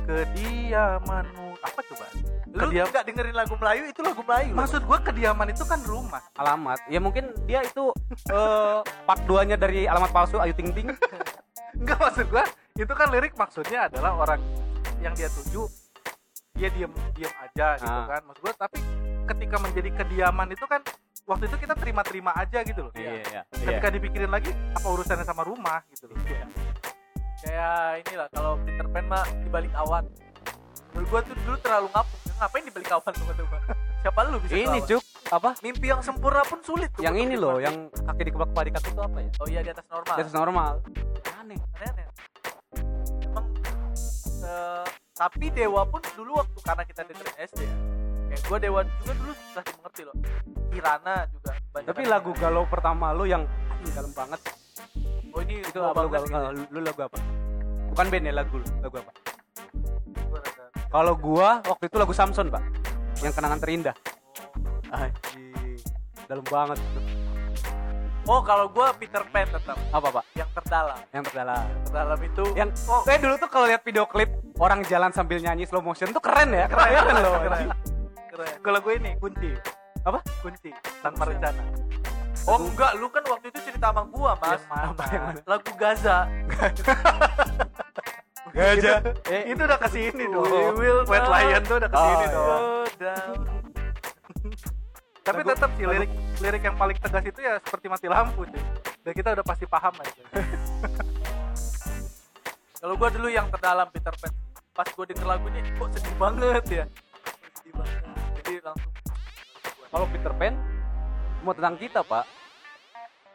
Kediamanmu Apa coba lu Kediam- nggak dengerin lagu Melayu itu lagu Melayu. loh. Maksud gua kediaman itu kan rumah alamat ya mungkin dia itu eh, part 2 nya dari alamat palsu Ayu Ting Ting Enggak maksud gua Itu kan lirik maksudnya adalah orang Yang dia tuju Dia diem diem aja gitu Ah. kan. Maksud gua Tapi ketika menjadi kediaman itu kan Waktu itu kita terima-terima aja gitu loh iya iya ketika dipikirin lagi apa urusannya sama rumah gitu loh. Kayak inilah kalau Peter Pan mah di balik awan. Menurut gua tuh dulu terlalu ngapung ngapain di balik awan teman-teman siapa lu bisa ini cuk. Apa? Mimpi yang sempurna pun sulit tuh yang ini loh yang kaki di kebak padikat itu apa ya? Oh iya di atas normal. Di atas normal. Aneh. Aneh-aneh emang eh, tapi dewa pun dulu waktu karena kita dengerin SD ya kayak gua dewa juga dulu susah dimengerti loh. Kirana juga banyak tapi kan lagu galau pertama lu yang anjing dalam banget. Oh ini itu gua apa? galau- lu, lu lagu apa? Bukan band ya lagu lagu apa? Gitu. Gua kalau gua waktu itu lagu Samson pak. Yang kenangan terindah. Anjing. Dalam banget. Oh kalau gue Peter Pan tetap. Apa pak? Yang terdalam. Yang terdalam. Terdalam itu Yang oh saya dulu tuh kalau lihat video klip orang jalan sambil nyanyi slow motion tuh keren ya. Keren, keren, loh. keren, keren. Kalau gue ini kunci, Apa? kunci tanpa rencana. Oh enggak, lu kan waktu itu cerita sama gua mas. Yang mana? Yang mana? Lagu Gaza. Gajah. Eh, itu udah ke sini dong. We will White not Lion tuh udah ke sini Oh, dong. Down. Tapi tetap sih lirik lirik yang paling tegas itu ya seperti mati lampu cuy. Dan kita udah pasti paham aja. Kalau gua dulu yang terdalam Peter Pan. Pas gua denger lagunya, kok sedih banget ya. Sedih banget. Jadi langsung Kalau Peter Pan mau tentang kita pak.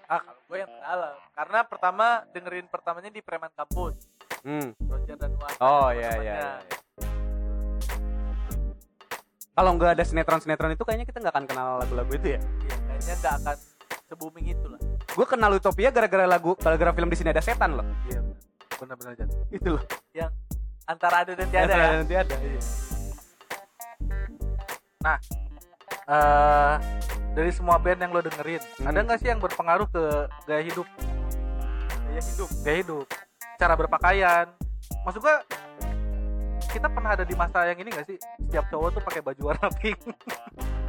ah kalau gue yang terdalam karena pertama dengerin pertamanya di preman kampus Hmm. Roger dan Wan Oh iya iya. iya. Kalau nggak ada sinetron-sinetron itu kayaknya kita nggak akan kenal lagu-lagu itu ya. Iya, kayaknya nggak akan se-booming itu lah Gue kenal Utopia gara-gara lagu, gara-gara film di sini ada setan loh. Iya. Benar-benar. Itu loh. yang antara ada dan tiada Ada, ya nanti ada. Eh, dari semua band yang lo dengerin, Hmm. ada nggak sih yang berpengaruh ke gaya hidup? Gaya hidup, gaya hidup, cara berpakaian. Maksud gua kita pernah ada di masa yang ini gak sih? Setiap cowok tuh pakai baju warna pink.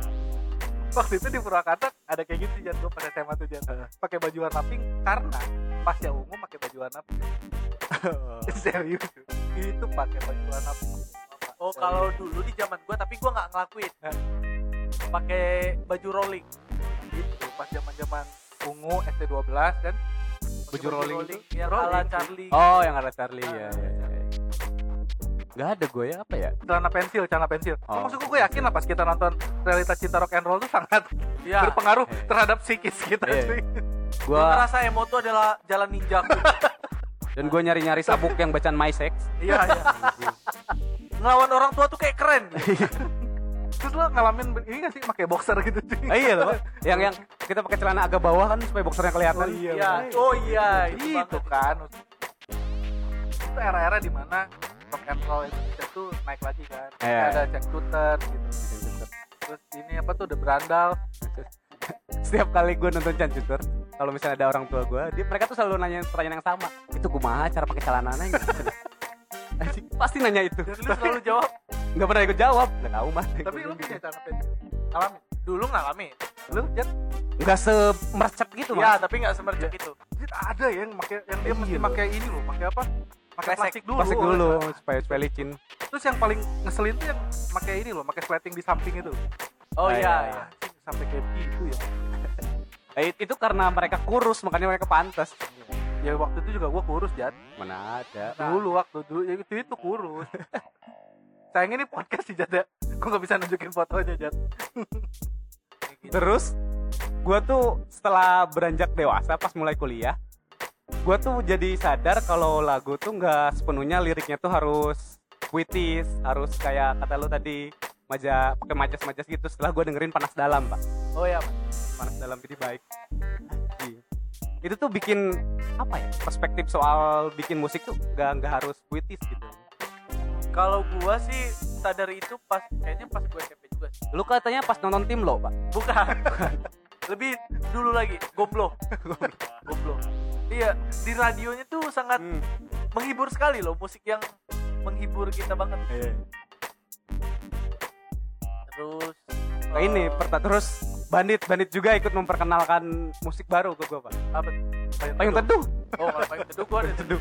Waktu itu di Purwakarta ada kayak gitu jangan gue pas SMA tuh jangan pakai baju warna pink karena pas yang ungu pakai baju warna pink. Serius itu pakai baju warna pink. oh kalau dulu di zaman gua tapi gua nggak ngelakuin pakai baju rolling itu pas zaman zaman ungu ST 12 kan Baju rolling itu? yang Rolling. ala Charlie Oh, yang ada Charlie ya. ya, ya. Gak ada gue ya apa ya? celana pensil celana pensil Oh. maksud gue yakin lah pas kita nonton realitas cinta rock and roll tuh sangat ya berpengaruh Eh. terhadap psikis kita Eh. cuy gua Gue ngerasa emo tuh adalah jalan ninja dan gue nyari-nyari sabuk yang bacaan My Sex. iya iya ngelawan orang tua tuh kayak keren terus lo ngalamin ini gak sih pakai boxer gitu cuy Ah, iya loh, yang yang kita pakai celana agak bawah kan supaya boxernya kelihatan. Oh, iya. Iya. oh iya itu kan itu era-era di mana rock and roll Indonesia tuh naik lagi kan Iya. ada Jack gitu terus ini apa tuh The Brandal Setiap kali gue nonton Cancuter, kalau misalnya ada orang tua gue, dia mereka tuh selalu nanya pertanyaan yang sama. Itu kumaha cara pakai celananya gitu. Pasti nanya itu. dan lu selalu jawab Nggak pernah ikut jawab. Nggak tahu mah. tapi lo punya pensil ngalamin dulu ngalamin lu Jet nggak semercet gitu ya mas. tapi nggak semercek itu Jet ada ya yang pakai yang dia Iya mesti pakai ini loh pakai apa pakai plastik dulu Plastik dulu supaya supaya licin. terus yang paling ngeselin tuh yang pakai ini loh pakai sleting di samping itu oh iya iya. iya Anjing, sampai kayak gitu ya Eh, itu karena mereka kurus makanya mereka pantas. ya waktu itu juga gua kurus Jat Mana ada. dulu waktu dulu ya itu itu kurus sayang ini podcast sih Jat ya gua nggak bisa nunjukin fotonya Jat. Terus gua tuh setelah beranjak dewasa pas mulai kuliah, gua tuh jadi sadar kalau lagu tuh nggak sepenuhnya liriknya tuh harus puitis, harus kayak kata lu tadi maja pakai majas-majas gitu. Setelah gua dengerin panas dalam, Pak. oh ya Panas dalam jadi baik. Itu tuh bikin apa ya? Perspektif soal bikin musik tuh nggak nggak harus puitis gitu. kalau gua sih sadar itu pas kayaknya pas gue SMP juga sih Lu katanya pas nonton tim lo, Pak. bukan lebih dulu lagi goblok goblok iya di radionya tuh sangat Hmm. menghibur sekali loh musik yang menghibur kita banget. Iya. terus Nah, ini eh, perta terus bandit bandit juga ikut memperkenalkan musik baru ke gue pak. Apa payung teduh. oh payung teduh gua ada teduh.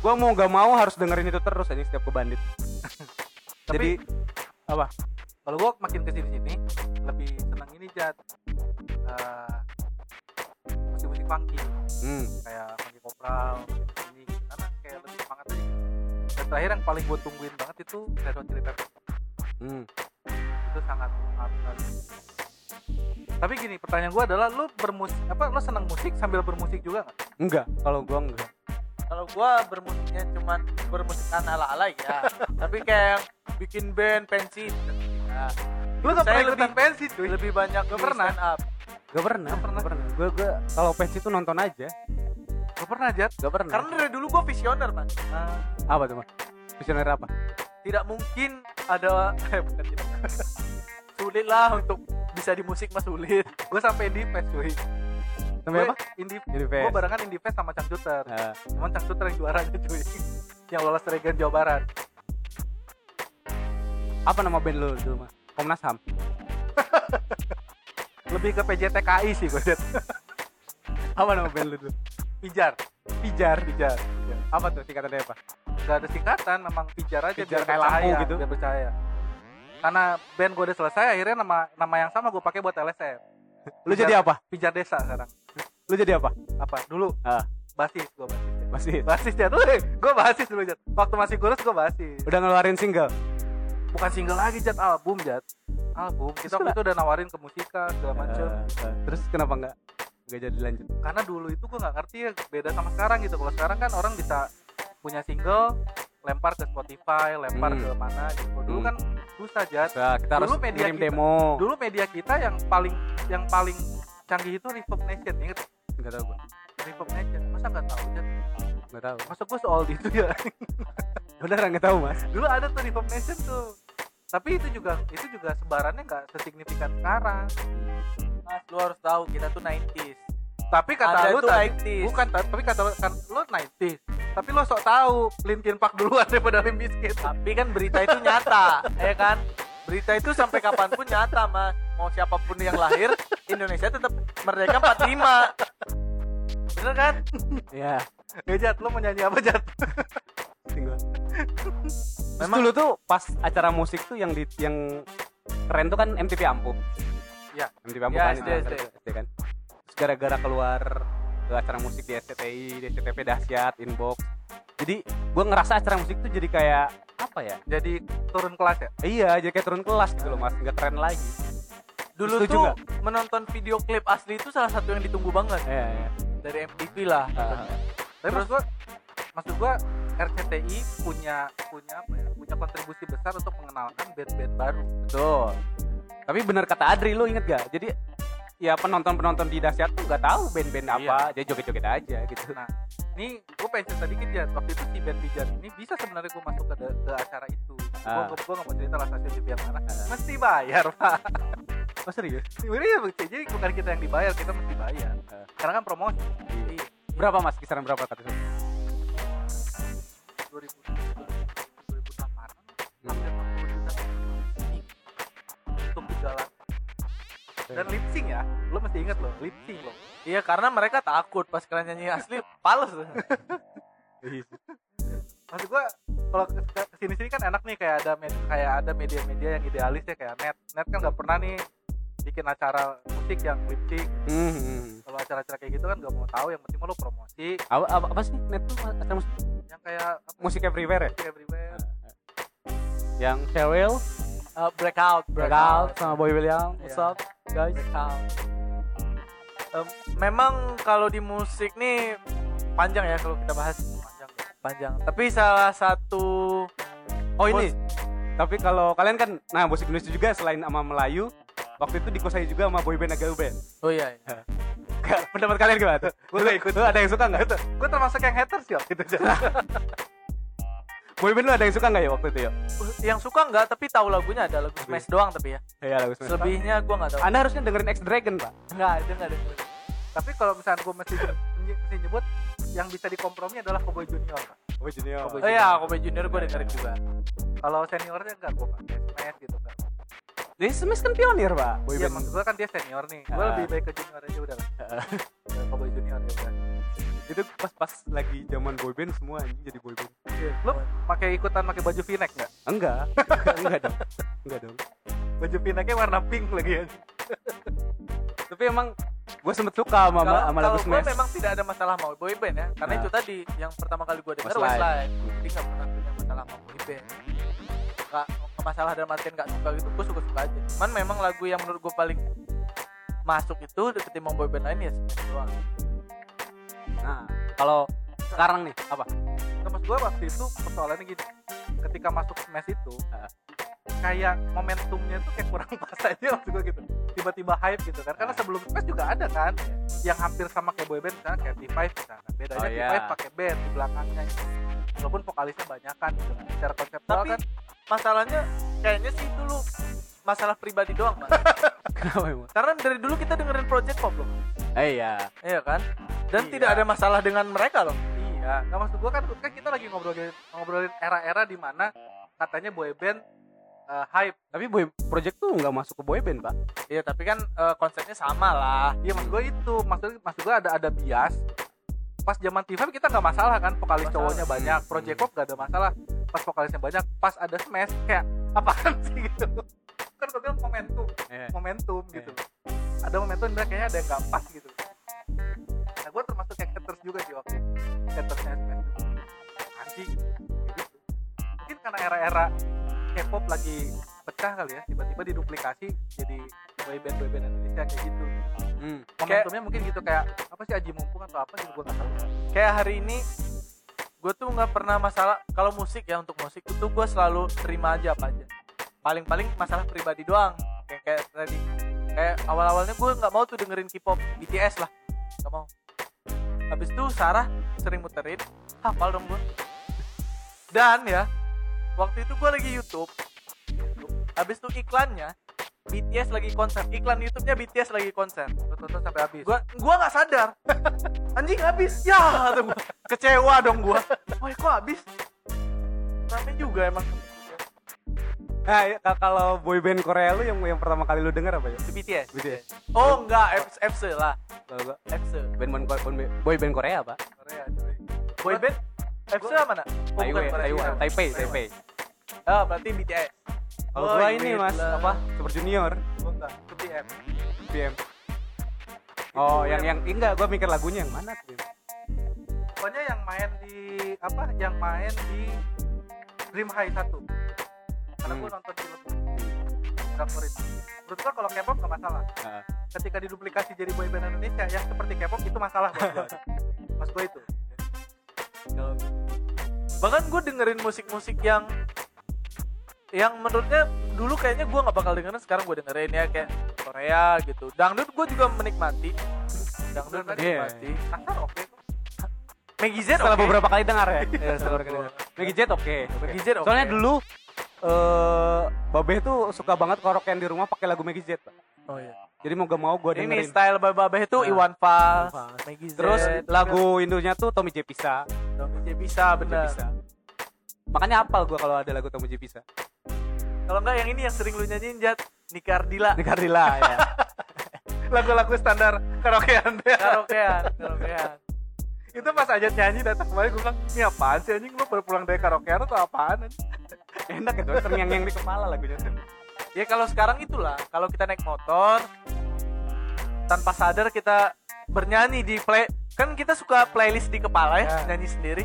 Gue mau gak mau harus dengerin itu terus aja setiap ke bandit. Tapi- jadi apa? kalau gua makin ke sini sini lebih senang ini Jat. Eh, musik-musik funky hmm. kayak funky kopral ini gitu. karena kayak lebih semangat aja gitu. dan terakhir yang paling gue tungguin banget itu Red Hot Chili Peppers Hmm. itu sangat sangat sekali tapi gini pertanyaan gue adalah lu bermusik apa lu senang musik sambil bermusik juga nggak enggak kalau gue enggak kalau gua bermusiknya cuman bermusikan ala ala ya tapi kayak yang bikin band pensi ya. lu Saya pernah lebih- ikutan pensi cuy lebih banyak Gak pernah. stand up gak pernah. Gak pernah. gak pernah. Gue gue kalau pensi itu nonton aja. Gak pernah Jat gak pernah. Karena dari dulu gua visioner mas Nah, apa tuh mas? Visioner apa? Tidak mungkin ada eh bukan tidak. Sulit lah untuk bisa di musik mas sulit. Gue sampai di pes cuy. Namanya apa? Indie Indie gue barengan Indie Fest sama Cangcuter Ah, cuman Cangcuter yang juara aja cuy. Yang lolos Regen Jawa Barat. Apa nama band lu dulu mas? Komnas Ham lebih ke PJTKI sih gue liat. Apa nama band lu dulu? Pijar. Pijar Pijar. Apa tuh singkatannya apa? Gak ada singkatan memang Pijar aja Pijar biar kayak lampu gitu. biar percaya. Karena band gue udah selesai akhirnya nama nama yang sama gue pakai buat LSM lu jadi apa? Pijar Desa sekarang. Lu jadi apa? Apa? Dulu. Ah. Basis gue basis. Masih basis. Ya tuh gue basis dulu jat. Waktu masih kurus gue basis. Udah ngeluarin single bukan single lagi jat album jat album. Kita waktu itu udah nawarin ke musika segala macem. Eh, eh, terus kenapa nggak nggak jadi lanjut? Karena dulu itu gue nggak ngerti ya beda sama sekarang gitu. Kalau sekarang kan orang bisa punya single lempar ke Spotify lempar Hmm. ke mana gitu. Dulu Hmm. kan susah jat Nah, kita harus Dulu media ngirim kita- demo. dulu media kita yang paling yang paling canggih itu Reverb Nation inget nggak tahu gua. Reverb Nation. Masa nggak tahu jat nggak tahu. Masa gue soal itu ya. Beneran nggak tahu mas? Dulu ada tuh Reverb Nation tuh tapi itu juga itu juga sebarannya nggak sesignifikan sekarang Mas, lu harus tahu kita tuh 90s. tapi kata Ada lu tadi 90s. bukan ta- tapi kata kan lu 90s tapi lo sok tahu Linkin Park duluan daripada Limp Bizkit Tapi kan berita itu nyata, ya kan? Berita itu sampai kapan pun nyata, Mas. Mau siapa pun yang lahir, Indonesia tetap merdeka 45. Bener kan? ya ya Jat lo mau nyanyi apa Jat tinggal Memang- dulu tuh pas acara musik tuh yang di yang keren tuh kan MTV Ampuh Ya. MTV Ampuh Ya, kan SD, itu, SD. SD kan terus gara-gara keluar ke acara musik di SCTI di SCTV dahsyat inbox jadi gua ngerasa acara musik tuh jadi kayak apa ya jadi turun kelas ya iya jadi kayak turun kelas gitu loh mas nggak keren lagi Dulu Setuju tuh nggak? menonton video klip asli itu salah satu yang ditunggu banget Iya, iya. dari MTV lah. Ah, tapi maksud gua maksud gua RCTI punya punya apa ya punya kontribusi besar untuk mengenalkan band-band baru betul tapi bener kata Adri lu inget gak jadi ya penonton penonton di dahsyat tuh nggak tahu band-band apa dia joget-joget aja gitu Nah, ini gue pengen cerita dikit ya. Waktu itu si band Pijar ini bisa sebenarnya gue masuk ke, ke acara itu. Gue Ah. gue gak mau cerita lah stasiun TV yang mana. Ah. Mesti bayar pak. oh serius Ini ya bukti. Jadi bukan kita yang dibayar, kita mesti bayar. Ah. Karena kan promosi. Iya. berapa mas kisaran berapa kata 2000 2008 hampir 40 juta untuk jalan dan lip sync ya lo mesti inget loh lip sync loh Iya, karena mereka takut pas kalian nyanyi asli pales. maksud gua kalau ke sini sini kan enak nih kayak ada med- kayak ada media-media yang idealis ya kayak net net kan nggak pernah nih bikin acara musik yang lip sync Hmm. Kalau acara-acara kayak gitu kan nggak mau tahu yang penting mah lo promosi. Apa, apa, apa sih? Net tuh acara musik, yang kayak apa, musik everywhere ya? musik everywhere. Yang Cheryl, Uh, breakout, Breakout. Sama Boy William, what's Iya. up guys? Breakout. Em, memang kalau di musik nih panjang ya kalau kita bahas. Panjang. Panjang. Tapi salah satu Oh ini, tapi kalau kalian kan, nah musik Indonesia juga selain sama Melayu, waktu itu dikuasai juga sama boyband agak band. oh iya, iya. Pendapat kalian gimana tuh? Nggak ikut. lu ada yang suka nggak? gue termasuk yang haters ya gitu Boyband lu ada yang suka nggak ya waktu itu ya? yang suka nggak tapi tahu lagunya ada lagu Smash doang tapi ya Iya lagu Smash. selebihnya gua nggak tahu Anda harusnya dengerin X Dragon pak. nggak itu nggak ada tapi kalau misalnya gue mesti mesti nyebut yang bisa dikompromi adalah Cowboy Junior Pak. Oh Junior. Cowboy oh iya Kobe Junior gua dengerin juga kalau seniornya enggak gue pakai Smash gitu kan Jadi Smash kan pionir pak. iya Boyband. maksud gue kan dia senior nih gue Ah. lebih baik ke junior aja udah lah Ya, Cowboy Junior ya udah itu pas-pas lagi zaman boyband semua anjing jadi boyband. lo pakai ikutan pakai baju v-neck nggak Enggak, enggak dong, enggak dong. baju v-necknya warna pink lagi ya Tapi emang gue sempet suka sama kalau sama kalau lagu gue Smash. memang tidak ada masalah mau boy band ya karena Nah. itu tadi yang pertama kali gue dengar Westlife. Jadi nggak pernah punya masalah mau boy band nggak masalah dalam artian nggak suka gitu gue suka suka aja. Cuman memang lagu yang menurut gue paling masuk itu ketimbang boy band lain ya doang. Nah, kalau sekarang nih apa? Nah, maksud gue waktu itu persoalannya gini ketika masuk smash itu kayak momentumnya tuh kayak kurang pas aja maksud gue gitu. Tiba-tiba hype gitu kan karena sebelum smash juga ada kan yang hampir sama kayak boyband misalnya kayak T5 misalnya bedanya Oh, T5 iya. pakai band di belakangnya. Gitu. walaupun vokalisnya banyak kan gitu kan. Secara konseptual tapi kan masalahnya kayaknya sih itu lu masalah pribadi doang mas Kenapa emang? karena dari dulu kita dengerin project pop loh Eh iya. Iya kan? Dan Iya. tidak ada masalah dengan mereka loh. Iya, nggak maksud gua kan kan kita lagi ngobrolin ngobrolin era-era di mana katanya boyband eh, hype. Tapi boy project tuh nggak masuk ke boyband, Pak. Iya, tapi kan eh, konsepnya sama lah. Iya maksud gua itu, maksud maksud gua ada ada bias. Pas zaman TV kita nggak masalah kan, vokalis Masalah. cowoknya banyak, project pop nggak ada masalah. Pas vokalisnya banyak, pas ada smash kayak apaan sih gitu. Kan gua bilang momentum, Iya. momentum gitu. Ada momentum dan kayaknya ada yang nggak pas gitu. Nah gua termasuk yang haters juga sih waktu itu. Hatersnya smash. Anjing. Kayak gitu. Mungkin karena era-era K-pop lagi pecah kali ya, tiba-tiba diduplikasi jadi boyband boyband Indonesia kayak gitu Hmm. momentumnya mungkin gitu kayak apa sih Aji Mumpung atau apa gitu gue nggak tahu Kayak hari ini gue tuh nggak pernah masalah kalau musik ya untuk musik itu gue selalu terima aja apa aja. Paling-paling masalah pribadi doang. Kayak kayak tadi kayak awal-awalnya gue nggak mau tuh dengerin K-pop BTS lah, nggak mau. Habis itu Sarah sering muterin, hafal dong gue. Dan ya waktu itu gue lagi YouTube, habis itu iklannya BTS lagi konser, iklan YouTube-nya BTS lagi konser. Tonton sampai habis gua gua nggak sadar anjing habis ya tuh gua. kecewa dong gua wah kok habis rame juga emang Nah, ya, ka- kalau boyband Korea lu yang yang pertama kali lu denger apa ya? BTS BTS. oh enggak FC lah gua FC band band band- boyband Korea, Pak. Korea coy boyband FC mana oh, Taiwan. Taiwan, Taipei, Taipei. Oh berarti BTS Kalau Oh, gua ini, Mas, lah. apa? Super Junior, gue enggak itu BM BM. Oh, yang yang enggak, gua mikir lagunya yang mana tuh. pokoknya yang main di apa yang main di Dream High 1 karena Hmm. nonton film drakor itu menurut gue kalau K-pop nggak masalah Nah, ketika diduplikasi jadi boyband Indonesia yang seperti K-pop itu masalah buat gue mas gue itu bahkan gue dengerin musik-musik yang yang menurutnya dulu kayaknya gue nggak bakal dengerin sekarang gue dengerin ya kayak Korea gitu dangdut gue juga menikmati dangdut Iya. menikmati kasar oke kok Maggie Z setelah beberapa kali dengar ya. Iya, setelah Beberapa kali dengar. Maggie Jet oke. Maggie Z oke. Soalnya dulu eh Babe tuh suka banget karaokean di rumah pakai lagu Maggie Z, oh iya Jadi mau gak mau ini dengerin. style babeh itu Nah, Iwan Fals. Maggie Z, Terus lagu Indonya tuh Tommy J Pisa. Tommy J. Pisa. Makanya apal gua kalau ada lagu Tommy J Pisa. Kalau enggak yang ini yang sering lu nyanyiin Jat, Nikardila. Di Kardila ya. lagu-lagu standar karaokean Karaokean, karaokean. itu pas aja nyanyi datang kemarin gue bilang ini apaan sih anjing lu baru pulang dari karaokean atau apaan anjing?" Enak itu, terngiang-ngiang di kepala lagunya tuh. Ya kalau sekarang itulah, kalau kita naik motor tanpa sadar kita bernyanyi di play kan kita suka playlist di kepala ya, Ya. nyanyi sendiri.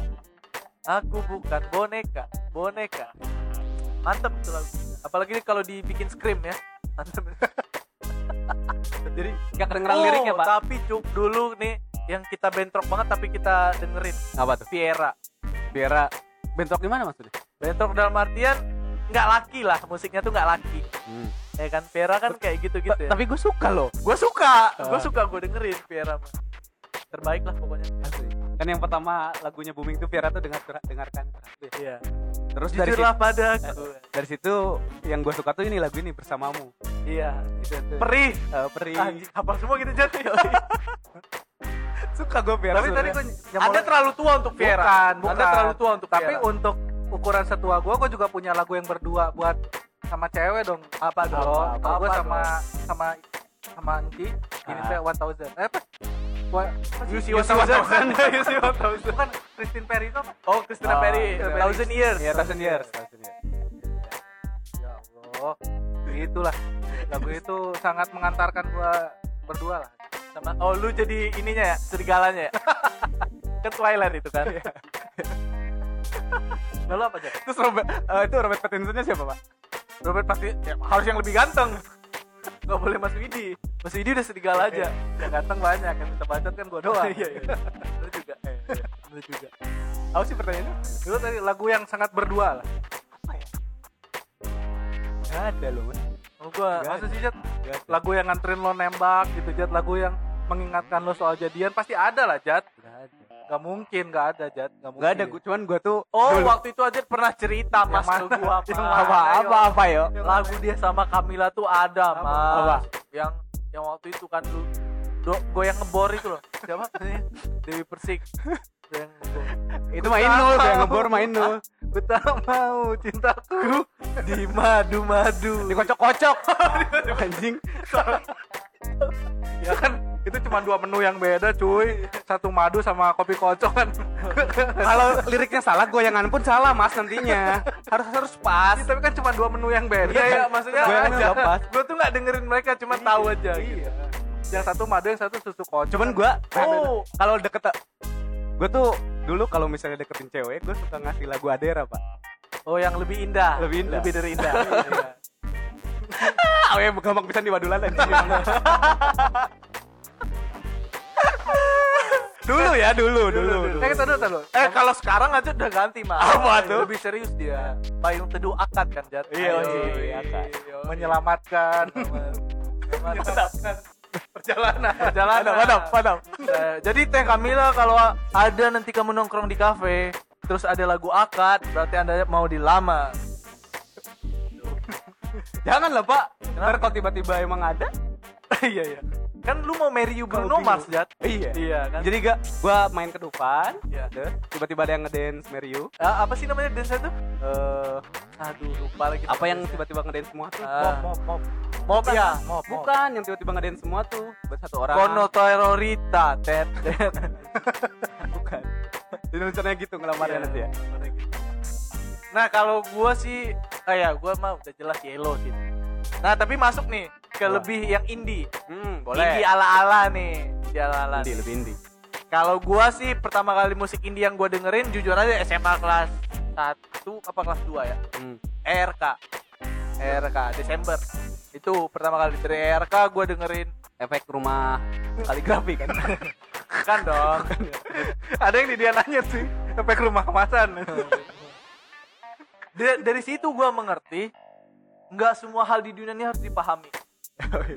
Aku bukan boneka, boneka. Mantep itu lagu. Apalagi kalau dibikin scream ya. Jadi gak kedengeran liriknya, Pak. Oh, Tapi cuk dulu nih yang kita bentrok banget tapi kita dengerin Apa tuh? Viera. Biara bentrok di mana maksudnya? Bentrok dalam artian nggak laki lah musiknya tuh nggak laki Hmm. ya kan Viera kan kayak gitu-gitu ya Tapi gue suka loh. gue suka gue Ah. suka gue dengerin Viera mah terbaik lah pokoknya Kan yang pertama lagunya booming tuh Viera tuh dengar dengarkan. iya Terus dari situ, jujurlah padaku dari situ yang gue suka tuh ini lagu ini bersamamu. iya Itu tuh. perih Eh, perih. anjing apa semua gitu jatuh Suka gue Viera. tapi tadi gue anda terlalu tua untuk Viera bukan, bukan. anda terlalu tua untuk tapi Viera. untuk ukuran setua gue gue juga punya lagu yang berdua buat sama cewek dong apa dong kalau gue Apa sama sama sama Enci ini Ah. saya one thousand eh apa Yusi Yusi 1000. 1000. Yusi 1000. bukan Christine Perry itu apa? Oh Christina Oh, Perry. Thousand Years. Iya, Thousand Years. Thousand Years. ya Allah. Itulah lagu itu sangat mengantarkan gua berdua lah. Sama oh lu jadi ininya ya serigalanya ya? Kan Twilight itu kan. Lalu apa aja Terus Robert, eh, itu Robert Pattinsonnya siapa pak? Robert pasti ya, harus yang lebih ganteng nggak boleh Mas Widi. Mas Widi udah serigala aja. Yang ganteng banyak yang bisa bacot kan gua doang. Iya iya. Lu juga. Lu juga. Apa sih pertanyaannya? itu tadi lagu yang sangat berdua lah. Gak ada loh oh, gua masa sih Jat lagu yang nganterin lo nembak gitu Jat. Lagu yang mengingatkan lo soal jadian pasti ada lah Jat. Gak ada. Gak mungkin gak ada Jat Gak mungkin Gak ada, gua, cuman gue tuh oh dulu- waktu itu aja pernah cerita Yang Mas ke Yang Mas. mana? apa apa apa yo? lagu dia sama Camila tuh ada Apa? Mas Apa? yang yang waktu itu kan lu do- goyang ngebor itu loh siapa Dewi Persik goyang ngebor Itu main Inul, yang ngebor main Inul. Ku tak mau cintaku di madu-madu Dikocok-kocok. Anjing. ya kan itu cuma dua menu yang beda cuy satu madu sama kopi kocok kan Kalau liriknya salah, goyangan pun salah mas nantinya. Harus harus pas. Iya, tapi kan cuma dua menu yang beda iya iya maksudnya nggak pas. gue tuh nggak dengerin mereka cuma tahu aja gitu. iya yang satu madu yang satu susu kocok Cuman gua Oh. kalau deket gue tuh dulu kalau misalnya deketin cewek, gue suka ngasih lagu Adera pak. oh yang lebih indah Lebih indah. lebih dari indah Iya. Ah, ya gampang bisa diwadulan anjing. Dulu ya dulu dulu. dulu. eh kita dulu eh kalau sekarang aja udah ganti mah Apa tuh? lebih serius dia payung teduh akad kan Jat Iya, iya, iya, akad. iya. menyelamatkan menyelamatkan perjalanan perjalanan Padam, padam. Eh, jadi Teh Kamila kalau ada nanti kamu nongkrong di kafe terus ada lagu akad berarti anda mau dilamar Jangan lah pak. Ntar kalau tiba-tiba emang ada. iya iya kan lu mau marry you Bruno Mars. Jat Iya. iya kan Jadi gak, gua main ke depan. Iya. Terus tiba-tiba ada yang ngedance Meriu. Ah, apa sih namanya dance itu Eh, aduh lupa lagi apa yang tiba-tiba ngedance semua tuh? Mop mop mob ya mop mop Bukan, yang tiba-tiba ngedance semua tuh. Buat satu orang. Kono terorita tet tet Bukan. Jadi rencananya gitu ngelamarnya Iya. nanti ya. Nah kalau gua sih kayak gua mah udah jelas yellow sih. Nah tapi masuk nih ke Wah. lebih yang indie. Hmm, Indie ala-ala nih. Indie ala-ala. Indie, lebih indie. Kalau gua sih pertama kali musik indie yang gua dengerin jujur aja SMA kelas 1 apa kelas 2 ya? Hmm. ERK. ERK Desember. Itu pertama kali dari ERK gua dengerin Efek rumah kaligrafi kan. kan dong. ada yang di dia nanya sih efek rumah kemasan Dari, dari situ gua mengerti nggak semua hal di dunia ini harus dipahami.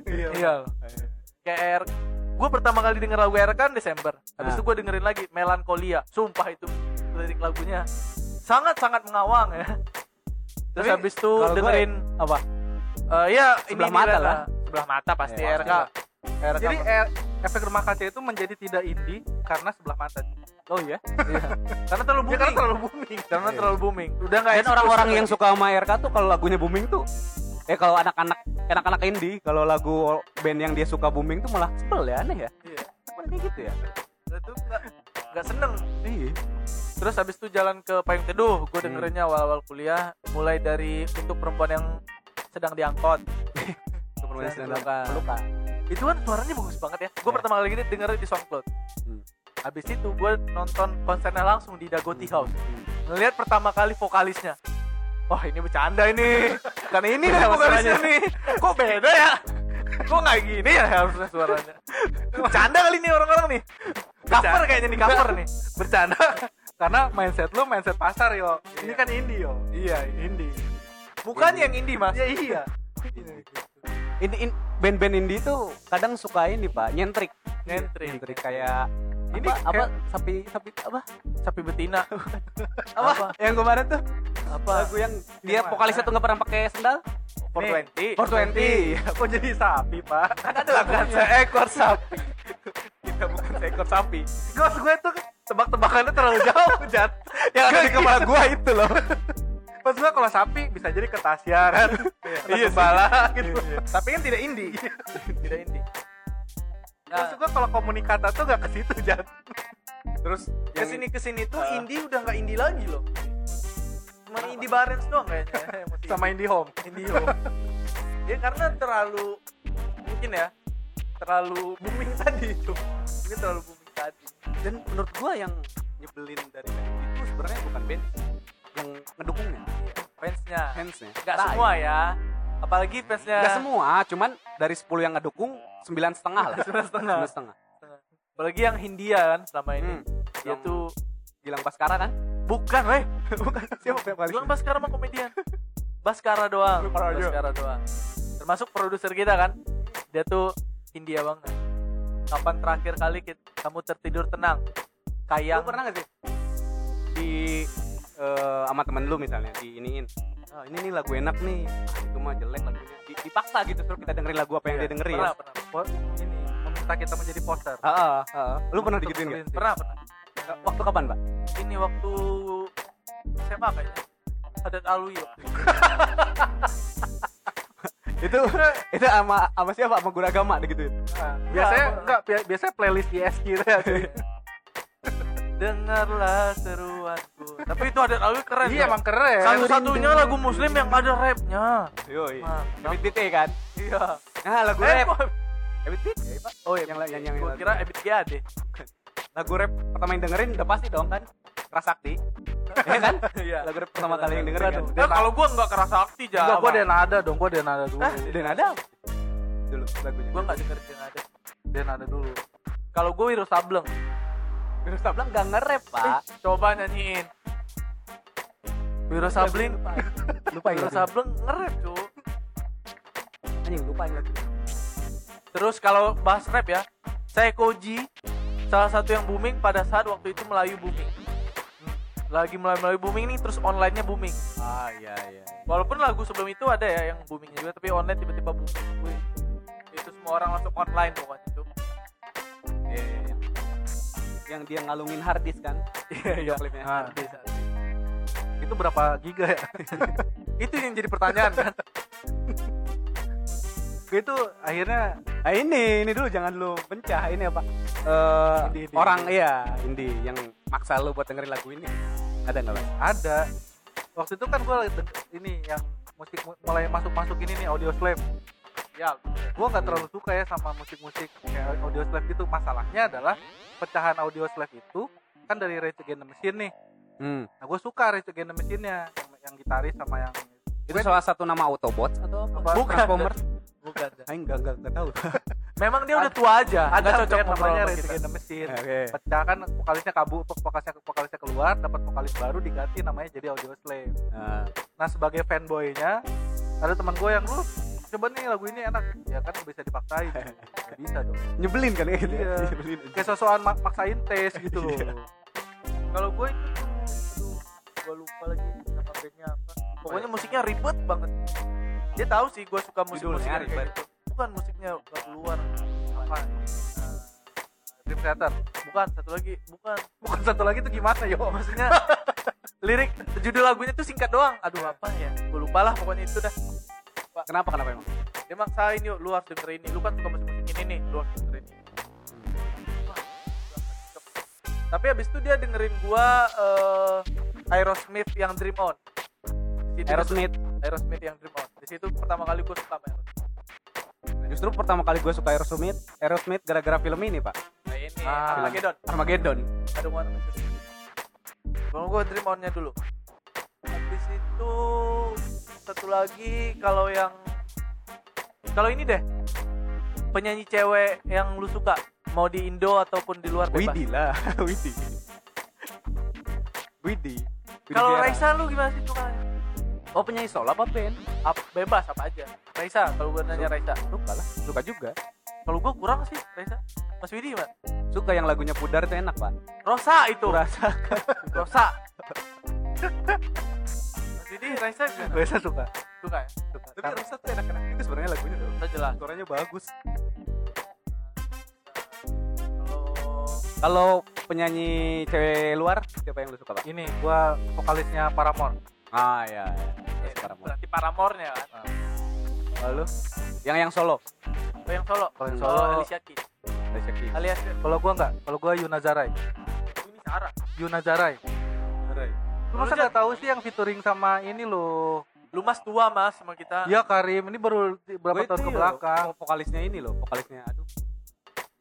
Iya. Kayak gue pertama kali denger lagu ERK kan Desember. Habis Nah. itu gue dengerin lagi Melankolia. Sumpah itu lirik lagunya sangat-sangat mengawang ya. Terus Tapi habis itu dengerin Apa? eh, ya Sebelah ini mata lah. Sebelah mata pasti Ya, ERK. ERK. jadi eh, efek rumah kaca itu menjadi tidak indie karena sebelah mata Oh iya. Iya. karena terlalu ya booming. karena terlalu booming Karena Iya. terlalu booming. Udah nggak Dan orang-orang yang suka sama RK tuh kalau lagunya booming tuh eh kalau anak-anak anak-anak indie kalau lagu band yang dia suka booming tuh malah sebel ya aneh ya. Iya. Kayak gitu ya? Itu nggak nggak seneng. Iya. Terus habis itu jalan ke Payung Teduh, gue Hmm. dengerinnya awal-awal kuliah, mulai dari untuk perempuan yang sedang diangkot. Superman Saya sedang pelukan. Itu kan suaranya bagus banget ya. Gue Ya. pertama kali gini denger di SoundCloud. Hmm. Habis itu gue nonton konsernya langsung di Dagoti House. Ngelihat pertama kali vokalisnya. Wah ini bercanda ini. Kan ini nih Sama vokalisnya suaranya. nih. Kok beda ya? Kok nggak gini ya harusnya suaranya? Bercanda kali nih orang-orang nih. Cover kayaknya nih cover nih. bercanda karena mindset lu mindset pasar yo ini Iya. kan indie yo Iya, indie Mukanya yang indie mas. ya iya Ini in, band-band indie tuh kadang suka ini pak nyentrik. Nyentrik. Nyentrik kayak Ini apa, kayak- sapi sapi apa? Sapi betina. Apa? Yang kemarin tuh Apa? lagu yang dia vokalisnya tuh nggak pernah pakai sendal. 420. 420. kok jadi sapi pak Kan ada lagunya seekor sapi. Kita bukan seekor sapi. Gos gue tuh tebak-tebakannya terlalu jauh jat Yang ada di kepala gua itu loh. pas gue kalau sapi bisa jadi ketasia kan Iya iya sih. bala gitu Tapi kan tidak indie. tidak indie. Nah, Maksud gue kalau komunikata tuh gak ke situ jat Terus yang ke sini ke sini tuh Ah. indie udah nggak indie lagi loh. Cuma indie barens doang kayaknya. sama indie home indie home. ya karena terlalu mungkin ya terlalu booming tadi itu. Mungkin terlalu booming tadi. dan menurut gua yang nyebelin dari band itu sebenarnya bukan band yang ngedukungnya Fansnya. fansnya Gak Tai. semua ya. Apalagi fansnya. Nggak semua cuman dari 10 yang ngedukung sembilan setengah lah Sembilan setengah. Sembilan setengah Apalagi yang Hindia kan selama ini. Hmm. Tuh Gilang Baskara kan bukan, weh. bukan siapa yang paling Bilang Baskara mah komedian. Baskara doang. Baskara doang. Termasuk produser kita kan. Dia tuh India banget. Kapan terakhir kali kit- kamu tertidur tenang? Kayang Lu pernah gak sih di eh, sama temen lu misalnya di iniin oh, ini nih lagu enak nih ah, itu mah jelek lagunya Di- dipaksa gitu terus kita dengerin lagu apa yang Iya, dia dengerin Pernah, pernah. Oh, ini meminta kita menjadi poster. Heeh. Lu pernah digituin nggak? Pernah, pernah. Waktu kapan, Pak? Ini waktu SMA kayaknya. Adat alwi itu. itu sama sama siapa? Sama guru agama gitu. Nah, biasanya Enggak, enggak bi- biasanya playlist ISG gitu ya. Dengarlah seruanku. Tapi itu adat alwi keren. Iya ya. emang keren. Satu-satunya lagu muslim yang ada rapnya. Yoi. Mantap. Ebit Tite kan? Iya. Nah, lagu Eh, rap. Ebit Tite, Pak. Oh iya, Yang yang- yang- kira Ebit GAD. Lagu rap pertama yang dengerin udah pasti dong kan? Rasakti. Iya kan? Iya. Lagu rap pertama kali yang dengerin kan? Eh, kalau gua enggak keras sakti Enggak, gua Denada dong, gua Denada dulu. Eh, Dan ada dulu lagunya. Gua enggak dengerin yang ada. Denada dulu. Kalau gua Wiro Sableng. Terus bilang gak nge-rap, Pak. Coba nyanyiin. Wiro Sableng. Lupa Wiro ingat. Sableng nge-rap, cu. Anjing lupa ingat. Terus kalau bahas rap ya, saya Koji salah satu yang booming pada saat waktu itu Melayu booming. Lagi Melayu Melayu booming nih, terus online-nya booming. Ah, iya iya. Walaupun lagu sebelum itu ada ya yang boomingnya juga, tapi online tiba-tiba booming. Wih, itu semua orang langsung online pokoknya tuh. Iya, iya, iya. Yang dia ngalungin hard disk kan? Iya iya. Klipnya. Ah. Itu berapa giga ya? itu yang jadi pertanyaan kan. itu akhirnya Nah ini, ini dulu jangan lu pencah. Ini apa? Eh Indie, indie, orang iya, indie yang maksa lu buat dengerin lagu ini. Ada nggak, Bang? ada. Waktu itu kan deng- ini yang musik mu- mulai masuk-masuk ini nih audio slave. Ya, Gua nggak terlalu suka ya sama musik-musik kayak audio slave itu. Masalahnya adalah pecahan audio slave itu kan dari Rage Against the Machine nih. Hmm. Nah, gue suka Rage Against the Machine-nya yang, yang gitaris sama yang Itu salah satu nama Autobots atau apa? Bukan. Transformers? bukan. Aing enggak enggak enggak tahu. Memang dia udah tua aja, ada cocok namanya Rage. Against the Machine. Oke. Pecah kan vokalisnya kabu, vokalisnya vokalisnya keluar, dapat vokalis baru diganti namanya jadi audio slave. Nah, Nah sebagai fanboynya ada teman gue yang lu coba nih lagu ini enak ya kan bisa dipaksain Nggak bisa dong nyebelin kan ya? Iya. Nyebelin. kayak sosokan mak maksain tes gitu loh Iya. Kalau gue itu gue lupa lagi nama bandnya apa. Pokoknya musiknya ribet banget. Dia tahu sih gue suka musik musik ribet. gitu. Bukan musiknya nggak keluar. apa Dream Theater Bukan satu lagi, bukan. bukan satu lagi tuh gimana yo Maksudnya lirik judul lagunya tuh singkat doang. Aduh apa ya? Gue lupa lah pokoknya itu dah. Kenapa kenapa emang? Dia maksain yuk, lu harus denger ini. Lu kan suka musik-musik ini nih, lu harus Tapi abis itu dia dengerin gua eh, Aerosmith yang Dream On. Di situ- Aerosmith. Aerosmith yang Dream On. Di situ pertama kali gua suka Aerosmith. Justru pertama kali gue suka Aerosmith, Aerosmith gara-gara film ini pak, Nah ini Ah. Armageddon. Armageddon. Ada one Kalau gua Dream On-nya dulu. Habis itu satu lagi kalau yang kalau ini deh penyanyi cewek yang lu suka mau di Indo ataupun di luar bebas. Widi lah, Widi. Widi. Widi Kalau. Raisa lu gimana sih suka? oh penyanyi solo apa band? Ap- bebas apa aja. Raisa kalau gue nanya Raisa. Suka lah, suka juga. Kalau gue kurang sih Raisa. Mas Widi gimana? Suka yang lagunya Pudar itu enak pak. Rosa itu. Rasa Rosa. Widi Raisa gimana? biasa suka Suka ya? suka Tapi Karena- Rasa tuh enak-enak itu sebenarnya lagunya tuh. Rosa jelas. Suaranya bagus. Kalau penyanyi cewek luar siapa yang lu suka pak? ini gua vokalisnya Paramore Ah ya. ya. eh, Paramore. berarti Paramore-nya kan. Lalu yang yang solo. Oh yang solo. Kalau yang Oh, solo- Alicia Keys. Alicia Keys. Alias kalau gua enggak kalau gua Yuna Zarai ini Sarah. Yuna Zarai lu Lu masa nggak tahu sih yang featuring sama ini loh Lu mas tua mas sama kita. Iya Karim ini baru berapa Gua tahun itu ke ya, belakang vo- vokalisnya ini loh, vokalisnya aduh.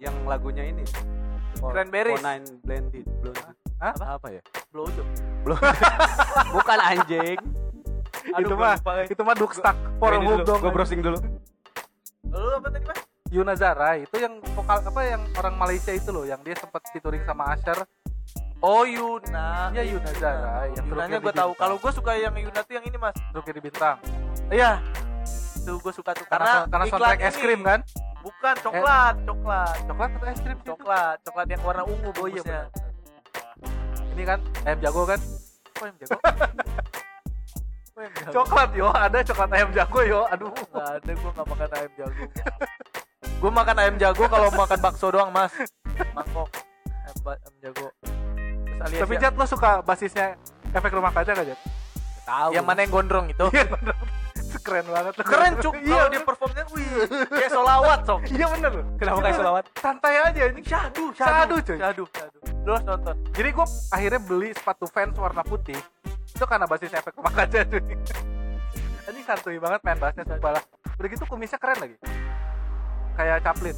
Yang lagunya ini. Cranberries. For Nine Blended Blonde. Hah? Apa? apa ya? Blowjob. Bukan anjing. itu gua mah eh. itu mah Hook dulu, dong Gua browsing dulu. Lu apa tadi mas? Yuna Zarai itu yang vokal apa yang orang Malaysia itu loh yang dia sempat featuring sama Asher Oh Yuna. Iya, Yuna Zara, yang Yunanya gue tahu. Kalau gue suka yang Yuna tuh yang ini mas. Rookie di Bintang Iya. Itu gue suka tuh karena karena iklan soundtrack es krim kan Bukan coklat, coklat, coklat atau es krim coklat, coklat yang warna ungu oh iya bungkusnya. benar ini kan ayam jago kan Oh yang jago. Oh yang jago. coklat yo ada coklat ayam jago yo aduh Nggak ada gue nggak makan ayam jago. Gue makan ayam jago kalau makan bakso doang mas. Mangkok ayam, ayam jago. Alias Tapi Jat lo suka basisnya efek rumah kaca gak Jat? Tahu. yang mana yang gondrong itu? Iya. Keren banget. Keren cuk. Iya dia performnya, wih, kayak solawat sok. Iya bener. Kenapa kayak selawat? Santai aja ini. Syahdu, Syahdu, cuy. Syahdu, syahdu. Lu harus nonton. Jadi gue akhirnya beli sepatu Vans warna putih itu karena basis efek rumah kaca cuy. Ini santuy banget main bassnya sumpah lah. Udah gitu kumisnya keren lagi. Kayak Chaplin.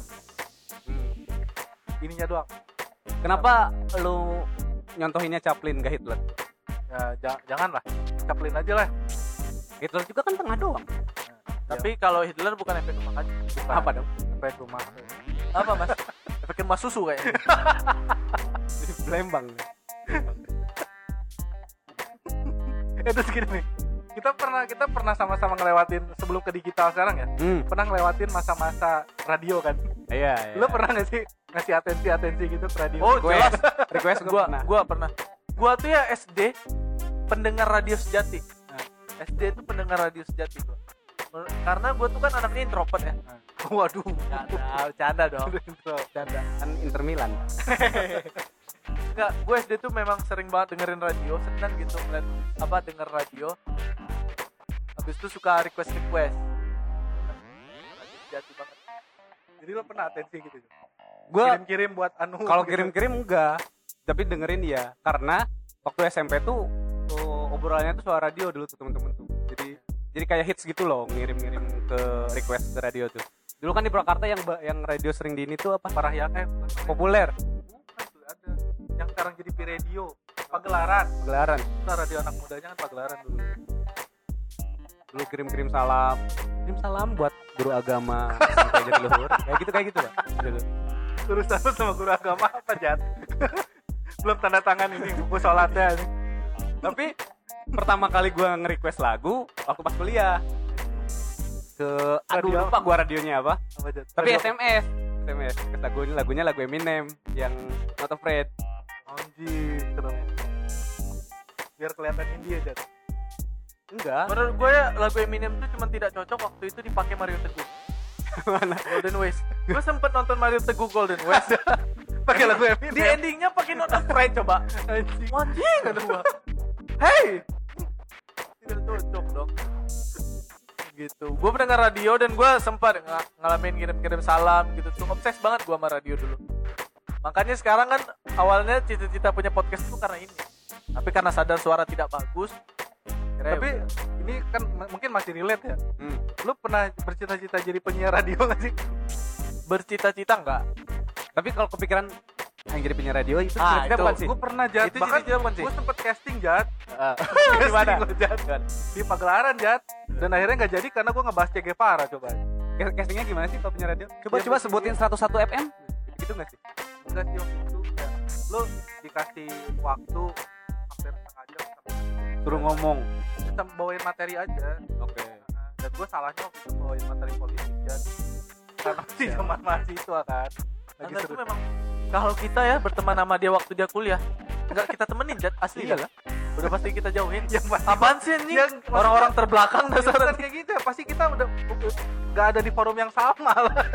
Hmm. Ininya doang. Kenapa lu nyontohinnya Chaplin gak Hitler? Ya ja- jangan lah. Chaplin aja lah. Hitler juga kan tengah doang. Tapi kalau Hitler bukan efek rumah kaca. Bukan. Apa dong? Efek rumah. Apa mas? efek rumah susu kayaknya. Lembang. Eh terus gini nih. Kita pernah kita pernah sama-sama ngelewatin sebelum ke digital sekarang ya. Hmm. Pernah ngelewatin masa-masa radio kan. Iya, iya. Lu pernah gak sih ngasih atensi-atensi gitu ke radio? Oh Request. jelas. request gua pernah. gua pernah. Gua tuh ya SD pendengar radio sejati. Nah. SD itu pendengar radio sejati gua. Men- Karena gua tuh kan anaknya introvert ya. Waduh. Canda, canda dong. Canda. kan Inter Milan. Enggak, gue SD tuh memang sering banget dengerin radio, seneng gitu ngeliat apa denger radio. Habis itu suka request request. Sejati banget. Jadi lo pernah atensi gitu? Gua Kirim-kirim buat anu. kalau gitu. kirim-kirim enggak, tapi dengerin ya. Karena waktu SMP tuh oh, obrolannya tuh suara radio dulu tuh temen-temen tuh. Jadi jadi kayak hits gitu loh, ngirim-ngirim ke request ke radio tuh. Dulu kan di Purwakarta yang yang radio sering di ini tuh apa? parah ya eh Populer, bukan tuh ada yang sekarang jadi Radio pagelaran gelaran. nah radio anak mudanya kan pagelaran dulu Dulu kirim-kirim salam. Kirim salam buat guru agama sampai jadi luhur. Kayak gitu kayak gitu. Dulu. urusan lu. Sama guru agama apa Jat? Belum tanda tangan ini buku sholatnya ini. Tapi pertama kali gua nge-request lagu waktu pas kuliah. Ke aduh Radio. lupa gua radionya apa. Apa Jat? Tapi Radio- SMS SMS Terus lagunya lagunya lagu Eminem yang Not Afraid. Anjing serem biar kelihatan India Jat enggak Menurut gue ya lagu Eminem tuh cuma tidak cocok waktu itu dipakai Mario Teguh. mana Golden Ways. Gue sempet nonton Mario Teguh Golden Ways. pakai lagu Eminem Di endingnya pakai Not Afraid coba. anjing Anjing kata gua. Hey. Tidak cocok dong. Gitu. Gue pendengar radio dan gue sempat ng- ngalamin kirim-kirim salam gitu tuh. Obses banget gue sama radio dulu. Makanya sekarang kan awalnya cita-cita punya podcast itu karena ini. Tapi karena sadar suara tidak bagus. Akhirnya tapi ya ini kan mungkin masih relate ya Hmm. lu pernah bercita-cita jadi penyiar radio gak sih bercita-cita enggak? tapi kalau kepikiran yang jadi penyiar radio itu Ah, itu. bukan sih gue pernah Jat Itu bahkan cita-cita bukan sih? gue sempet casting Jat Ah. Casting Gimana? gua, Jat. di pagelaran Jat dan akhirnya nggak jadi karena gue ngebahas Che Guevara coba Cas- castingnya gimana sih kalau penyiar radio coba Ya, coba sebutin 101 FM gitu nggak sih enggak sih waktu itu ya lu dikasih waktu suruh ngomong. Kita bawain materi aja. Oke. Dan gue salahnya waktu itu bawain materi politik Jat karena masih zaman mahasiswa kan. Lagi seru. memang kalau kita ya berteman sama dia waktu dia kuliah enggak kita temenin Jat asli Iya. Dah. udah pasti kita jauhin. Yang pasti apaan sih maksudnya- orang-orang terbelakang Ya, dasar bukan kayak gitu ya. Pasti kita udah nggak ada di forum yang sama lah.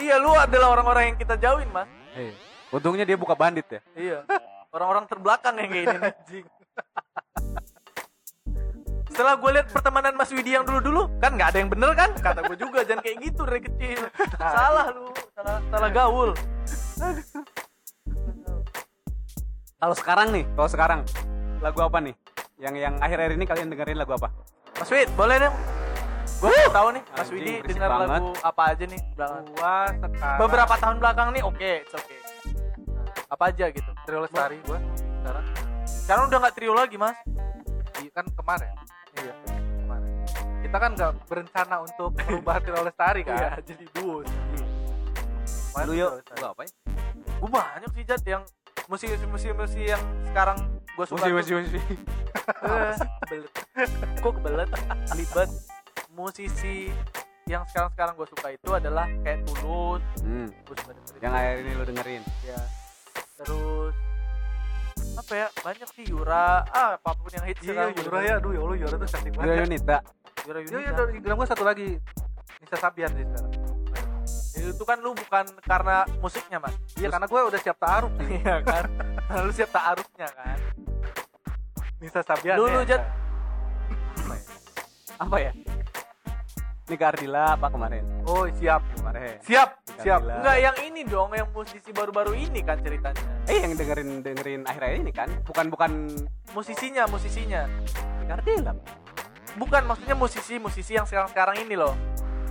Iya lu adalah orang-orang yang kita jauhin mas. Iya. untungnya dia buka bandit ya. Iya. Orang-orang terbelakang yang kayak ini anjing setelah gue lihat pertemanan Mas Widi yang dulu-dulu kan nggak ada yang bener kan? Kata gue juga jangan kayak gitu dari kecil. Salah lu salah salah gaul. Kalau sekarang nih kalau sekarang lagu apa nih? Yang yang akhir-akhir ini kalian dengerin lagu apa? Mas Wid boleh dong gue tahu nih Mas Widi dengar banget. lagu apa aja nih? Belakangan. gua sekarang beberapa tahun belakang nih oke it's oke apa aja gitu? Trio Lestari gua sekarang sekarang udah nggak trio lagi mas. Iya, kan kemarin. Iya. Kemarin. Kita kan nggak berencana untuk merubah Trio Lestari kan? Iya, jadi duo Kemarin lu yuk. Lu apa ya gue banyak sih Jad yang musisi-musisi yang sekarang gue suka tuh. musisi Eh, kebelet. kok kebelet? Libet musisi yang sekarang sekarang gue suka itu adalah kayak tulus. Hmm. yang akhir ini lu dengerin? Ya terus apa ya? Banyak sih Yura. Ah apa pun yang hits iya Yura ya. Dengerin. aduh ya Allah Yura tuh cantik banget Yunita. Yura Yunita. Iya Instagram gua satu lagi. Nisa Sabian sih sekarang. Itu kan lu bukan karena musiknya mas. Iya karena gue udah siap taruh sih iya kan? Karena lu siap taarufnya kan? Nisa Sabian Lu- ya. lu, Jat. apa ya ini ke Ardila apa kemarin? Oh siap. Kemarin. Siap siap. Ardila. enggak yang ini dong yang musisi baru-baru ini kan ceritanya. Eh yang dengerin dengerin akhir-akhir ini kan? Bukan bukan musisinya musisinya. Ke Ardila bukan maksudnya musisi musisi yang sekarang sekarang ini loh.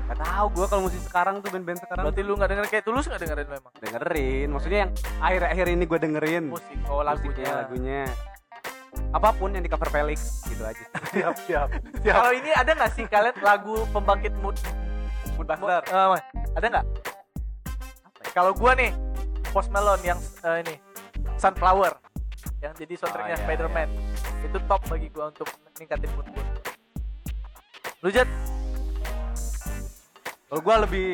Gak tahu gue kalau musik sekarang tuh band-band sekarang berarti lu nggak denger kayak tulus nggak dengerin memang? Dengerin maksudnya yang akhir-akhir ini gue dengerin. Musik oh lagunya. Musiknya, lagunya apa pun yang di cover Felix gitu aja. Siap siap siap. Kalau ini ada nggak sih kalian lagu pembangkit mood? Mood Mo- Buster. Eh, ada nggak? Kalau gua nih Post Malone yang eh, ini Sunflower. Yang jadi soundtracknya Oh, iya, Spider-Man. itu top bagi gua untuk ningkatin mood gua. Lu Jat kalau gue lebih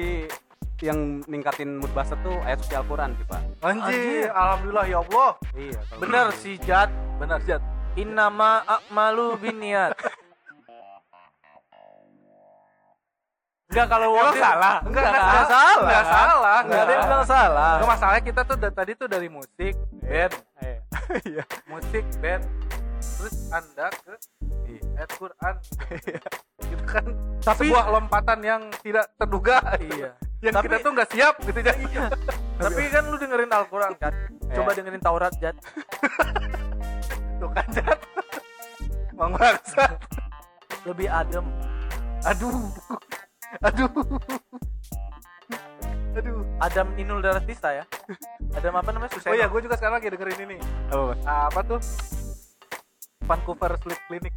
yang ningkatin mood buster tuh ayat suci Al-Quran sih pak. Anjir. Alhamdulillah ya Allah. Iya bener gitu. sih Jat benar Jat Innama akmalu biniat Enggak kalau waktu salah? Enggak, Enggak, enggak, enggak salah. Enggak salah, Enggak ada yang enggak. bilang salah. Nggak masalahnya kita tuh da- tadi tuh dari musik, band, Iya. musik, band, terus anda ke ayat Quran. Gitu kan Tapi- sebuah lompatan yang tidak terduga. Iya. Yang Tapi- kita tuh nggak siap gitu jadi. Tapi kan lu dengerin Al-Quran kan Coba Iya. dengerin Taurat Jat Tuh kan Jat. Lebih adem Aduh. Aduh. Aduh. Adam Inul Daratista ya Adam apa namanya Suseno Oh iya, gue juga sekarang lagi dengerin ini. apa? Ah, apa tuh? Vancouver Sleep Clinic.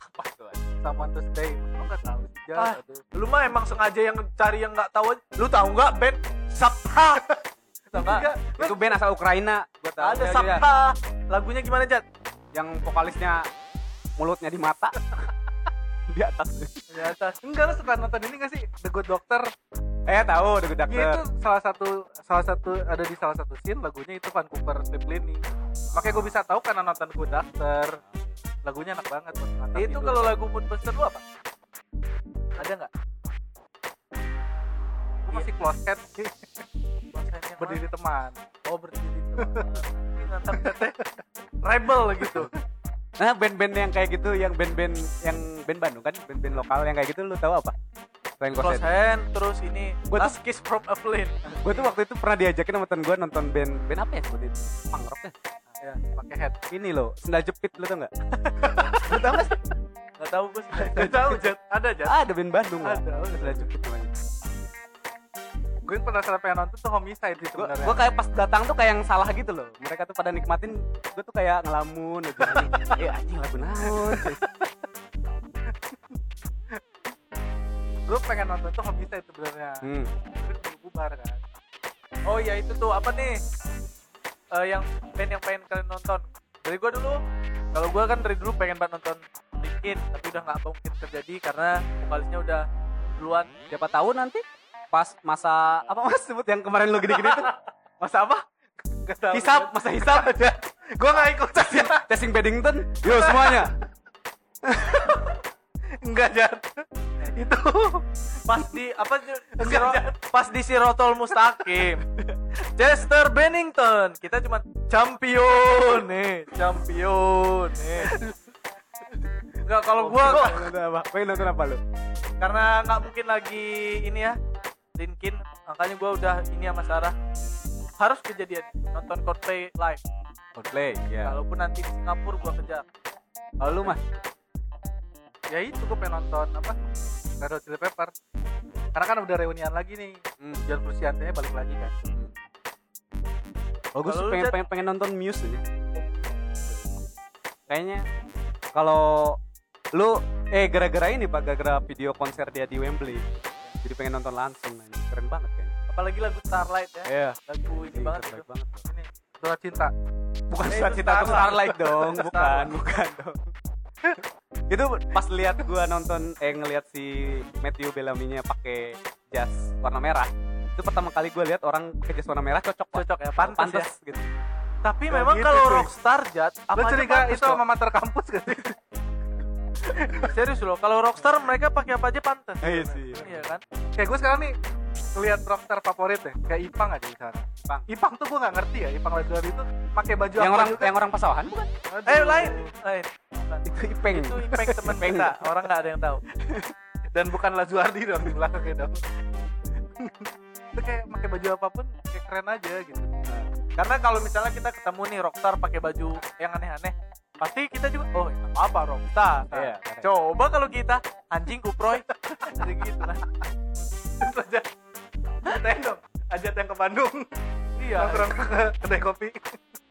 apa tuh Someone to Stay. Lo nggak tahu Jat. Ah, Aduh. Lu mah emang sengaja yang cari yang nggak tahu. Lu tahu nggak band Tahu nggak? Enggak, itu band asal Ukraina gue tahu Ada Ya, ya. Lagunya gimana Jat? Yang vokalisnya mulutnya di mata di atas Di atas Enggak lo suka nonton ini gak sih The Good Doctor? eh tahu udah gue Ya itu salah satu salah satu ada di salah satu scene lagunya itu Vancouver Sleep Clinic. Makanya gue bisa tahu karena nonton Good Doctor. Lagunya enak banget buat Itu kalau lagu Mood Buster lu apa? Ada nggak? Gua masih close head sih berdiri teman. Oh berdiri teman. Ini nantang teteh rebel gitu. nah band-band yang kayak gitu yang band-band yang band Bandung kan band-band lokal yang kayak gitu lu tahu apa selain Close Close hand terus ini Gua tuh- Last Kiss from a Flame. gue tuh waktu itu pernah diajakin sama temen gue nonton band band apa ya seperti itu punk rock ya Ya, pakai head. ini loh sendal jepit lu tau nggak lu tau nggak sih Gak tahu gue sih. Gak tahu Jat. Ada. Ah, ada band Bandung Ada, ada. sendal jepit namanya Gue penasaran pengen nonton tuh Homicide sih gue sebenarnya. gue kayak pas datang tuh kayak yang salah gitu loh mereka tuh pada nikmatin gue tuh kayak ngelamun aja eh anjing lagu naon Gue pengen nonton tuh Homicide sebenarnya. hmm. Keburu bubar kan. Oh ya itu tuh apa nih? Eh yang band yang pengen kalian nonton. Dari gua dulu. Kalau gua kan dari dulu pengen banget nonton Linkin, tapi udah nggak mungkin terjadi karena vokalisnya udah duluan. siapa tahu nanti pas masa apa mas sebut yang kemarin lu gini-gini tuh masa apa tahu. hisap masa hisap Gue gak ikut testing testing Paddington yo semuanya Enggak Jat. Itu Pas di apa Enggak, jangan. pas di Sirotol Mustaqim. Chester Bennington, kita cuma champion nih, champion nih. Enggak kalau gua nonton apa pengen nonton apa lu karena nggak mungkin lagi ini ya Linkin makanya gue udah ini sama Sarah. Harus kejadian nonton Coldplay live. Coldplay ya kalaupun nanti di Singapura gue kejar kalau lu mah ya itu gue pengen nonton apa? Red Hot Chili Pepper karena kan udah reunian lagi nih. Hmm. John Frusciante balik lagi kan. Oh, gue Kalau lu, pengen, pengen pengen nonton Muse aja. Kayaknya kalau lu eh gara-gara ini pak gara-gara video konser dia di Wembley jadi pengen nonton langsung man. keren banget kayaknya. Apalagi lagu Starlight ya. Iya. Lagu ini banget terbaik itu. banget. Ini Surat Cinta. Bukan Eh, surat itu cinta untuk Starlight. Starlight dong. Bukan bukan dong. Itu pas lihat gua nonton eh ngelihat si Matthew Bellamy-nya pakai jas warna merah itu pertama kali gue lihat orang pakai jas warna merah cocok cocok ya pantas, ya. pantas gitu. Tapi Nggak memang gitu, kalau. Rockstar Jat apa curiga pantas itu kok. sama mater kampus sih serius loh kalau Rockstar mereka pakai apa aja pantas Iya sih. iya kan kayak gue sekarang nih ngeliat rockstar favorit deh kayak Ipang aja di sana Ipang. Ipang tuh gue nggak ngerti ya Ipang Lazuardi itu pakai baju yang apa orang juga. yang orang pasawahan bukan Aduh. Eh lain, lain. Bukan. itu ipeng Itu Ipeng temen kita. Orang nggak ada yang tahu. dan bukan Lazuardi dong di belakangnya dong itu kayak pakai baju apa pun kayak keren aja gitu Karena kalau misalnya kita ketemu nih rockstar pakai baju yang aneh-aneh, pasti kita juga oh nggak apa-apa rockstar. Iya. Coba kalau kita anjing kuproy, jadi gitu kan. terus aja dong ajat yang ke Bandung Iya. nongkrong ke kedai kopi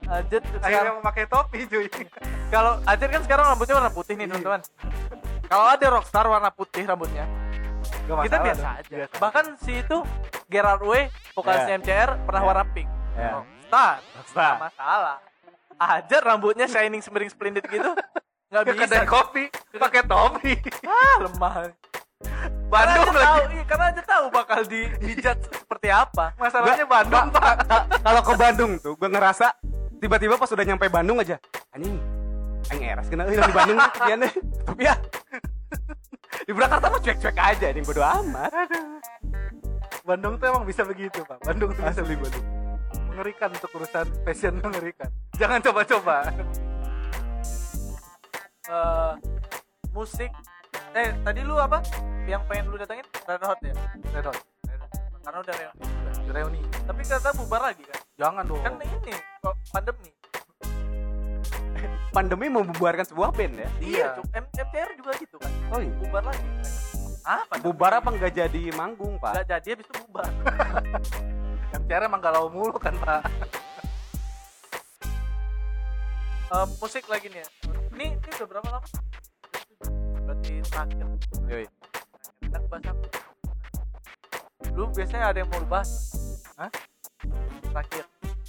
Ajat akhirnya sekarang memakai topi cuy kalau Ajat kan sekarang rambutnya warna putih nih Iya. teman-teman. Kalau ada rockstar warna putih rambutnya, Gak kita biasa dong. aja. Biasa. Bahkan si itu Gerard Way, vokalisnya MCR pernah Iya. warna pink. Iya. Rockstar, Rockstar. masalah. Ajat rambutnya shining semering splendid gitu, nggak bisa. kedai kopi pakai topi. Ah, lemah. Bandung karena aja tahu, lagi. iya, karena aja tahu bakal di dijat seperti apa. masalahnya Bandung. pak Ka- kalau ke Bandung tuh gue ngerasa tiba-tiba pas udah nyampe Bandung aja anjing anjing eras kena di Bandung deh tapi ya di Jakarta mah cuek-cuek aja anjing bodo amat. Bandung tuh emang bisa begitu pak. Bandung tuh bisa begitu mengerikan untuk urusan fashion mengerikan. Jangan coba-coba. Eh, musik. Eh tadi lu apa? Yang pengen lu datangin Red Hot ya? Red Hot, Red Hot. karena udah reuni reuni. Tapi kata bubar lagi kan? Jangan dong. Kan ini kok pandemi. Pandemi membubarkan sebuah band ya? Iya Cuk. M- MCR juga gitu kan? Oh iya. Bubar lagi. Ah pandemi. bubar apa? Nggak jadi manggung pak. Nggak jadi habis itu bubar yang cara emang galau mulu kan pak? Eh, musik lagi nih ya. Ini ini udah berapa lama? Berarti terakhir. Yoi. kita bahas apa? Lu biasanya ada yang mau lu bahas Hah? terakhir.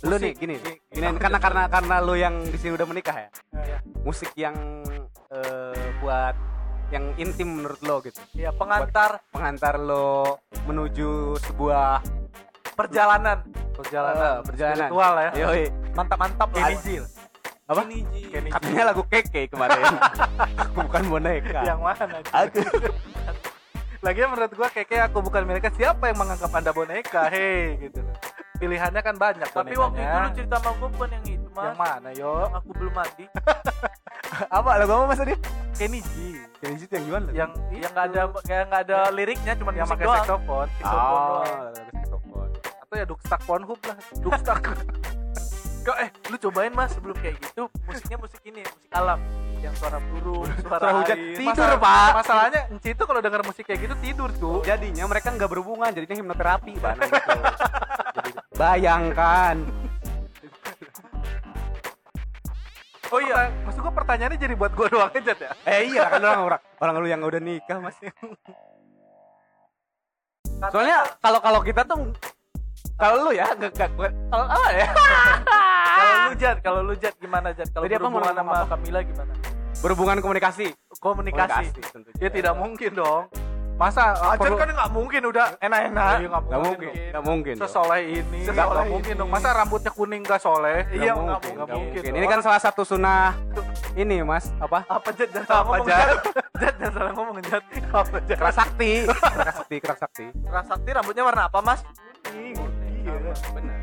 Lu Musik. nih gini. Gini, gini karena karena karena lu yang di sini udah menikah ya? Iya. musik yang eh, buat yang intim menurut lo gitu. Ya pengantar. Pengantar lo menuju sebuah perjalanan. Perjalanan. Eh, perjalanan. spiritual ya. Yoi. Mantap-mantap lah. Kenny apa? Kenny G. Katanya lagu keke kemarin. Aku bukan boneka. Yang mana? Aku lagi menurut gua keke aku bukan mereka siapa yang menganggap anda boneka? Hei gitu. Loh. pilihannya kan banyak tapi waktu itu lu cerita sama gue bukan yang itu mas. Yang mana yo? Yang aku belum mandi. Apa lagu apa mas tadi? Kenny G Kenny G yang gimana yang yang nggak ada yang nggak ada liriknya cuma yang pakai saxophone. Saxophone oh doang. Atau ya Dukstak Pornhub lah. Dukstak Kok eh lu cobain mas sebelum kayak gitu. Musiknya musik ini musik alam. Yang suara burung suara, Suara hujan. air. Tidur, Masalah- Pak. masalahnya Enci itu kalau denger musik kayak gitu tidur tuh jadinya mereka nggak berhubungan jadinya hipnoterapi bana gitu bayangkan. Oh iya maksud gua pertanyaannya jadi buat gua doang aja ya? Eh iya kan orang orang orang lu yang udah nikah mas. Soalnya kalau kalau kita tuh kalau lu ya nggak nggak kalau apa ya. Kalau lu jad kalau lu jad gimana jad? Kalau apa berhubungan ngomong sama apa? Kamila gimana? Berhubungan komunikasi. Komunikasi, tentunya. ya tidak mungkin dong. Masa Ajar perlu- kan nggak mungkin udah. Enak-enak. Iya, nggak nggak mungkin nggak mungkin sesoleh ini. Nggak mungkin dong. Masa rambutnya kuning gak soleh? Nggak Iya, mungkin, nggak nggak mungkin. mungkin. dong. Ini kan salah satu sunnah ini mas. Apa? Apa jad? Salah Apa, Jad? jad? Jad jangan salah ngomong jad. Apa aja keras sakti keras sakti keras sakti Rasakti rambutnya warna apa mas iya. Benar.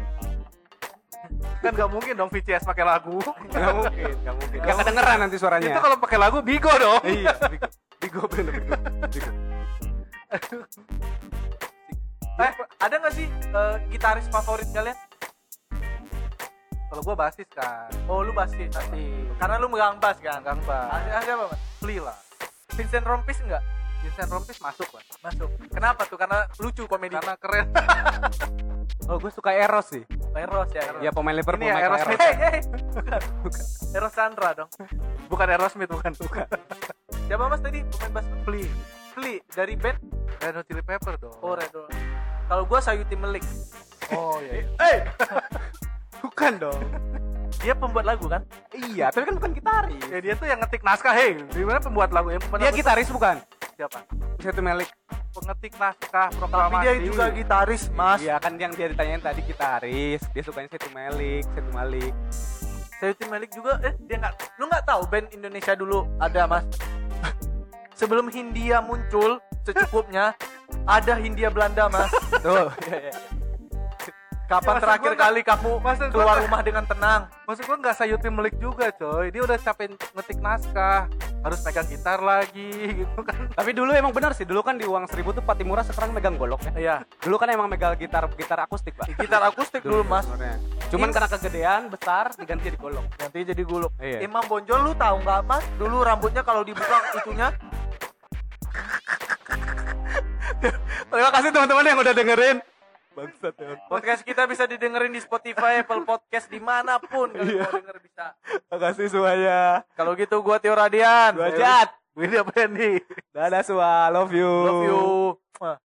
Kan nggak mungkin dong VCS pakai lagu. Nggak mungkin nggak mungkin. Nggak kedengeran nanti suaranya. Itu kalau pakai lagu Bigo dong. Iya bigo. Bigo bener bigo. Bigo. Eh ada nggak sih eh, gitaris favorit kalian? Kalau gua basis kan. Oh lu basis. Basis karena lu megang bass kan? Gang Bang ada, ada apa mas? Pli lah Vincent Rompis enggak Vincent Rompis masuk lah masuk. Kenapa tuh? Karena lucu komedi. Karena keren. Oh gue suka eros sih. Eros ya ya pemain Liverpool Ini ya, Michael Aerosmith. Eros. Hei, hei. bukan. Eros Sandra dong. Bukan Aerosmith bukan. Bukan. Siapa mas tadi? Pemain bass lu? Pli Pli dari band Red Hot Chili Pepper dong. Oh Red Hot. kalau gua Sayuti Melik oh iya, iya. eh bukan dong dia pembuat lagu kan? Iya tapi kan bukan gitaris. Ya dia tuh yang ngetik naskah. Hei di mana pembuat lagu? Yang pembuat dia lagu gitaris bukan? Siapa? Satu Melik. Pengetik naskah tapi proklamasi. dia juga gitaris mas. Iya kan yang dia ditanyain tadi gitaris. Dia sukanya Setu Melik Setu Malik Sayuti Melik juga eh dia nggak lu nggak tahu band Indonesia dulu ada mas? Sebelum Hindia muncul secukupnya ada Hindia Belanda mas. Tuh. Kapan Ya, terakhir kali kamu keluar nggak- rumah dengan tenang Maksud gua nggak sayuti melik juga coy Dia udah capek ngetik naskah Harus pegang gitar lagi gitu kan Tapi dulu emang benar sih, dulu kan di uang seribu tuh Patimura sekarang megang golok ya. Iya Dulu kan emang megang gitar gitar akustik, Pak. gitar akustik dulu mas sebenarnya. Cuman karena kegedean besar diganti di golok. nanti jadi gulung Iya. Imam Bonjol lu tahu nggak mas dulu rambutnya kalau dibuka itunya Terima kasih teman-teman yang udah dengerin. Bangsat ya. podcast kita bisa didengerin di Spotify Apple Podcast di mana pun kalian mau denger bisa Terima kasih semuanya. kalau gitu gua Tio Radian Gua Jat. Gue Dadah semua, love you. love you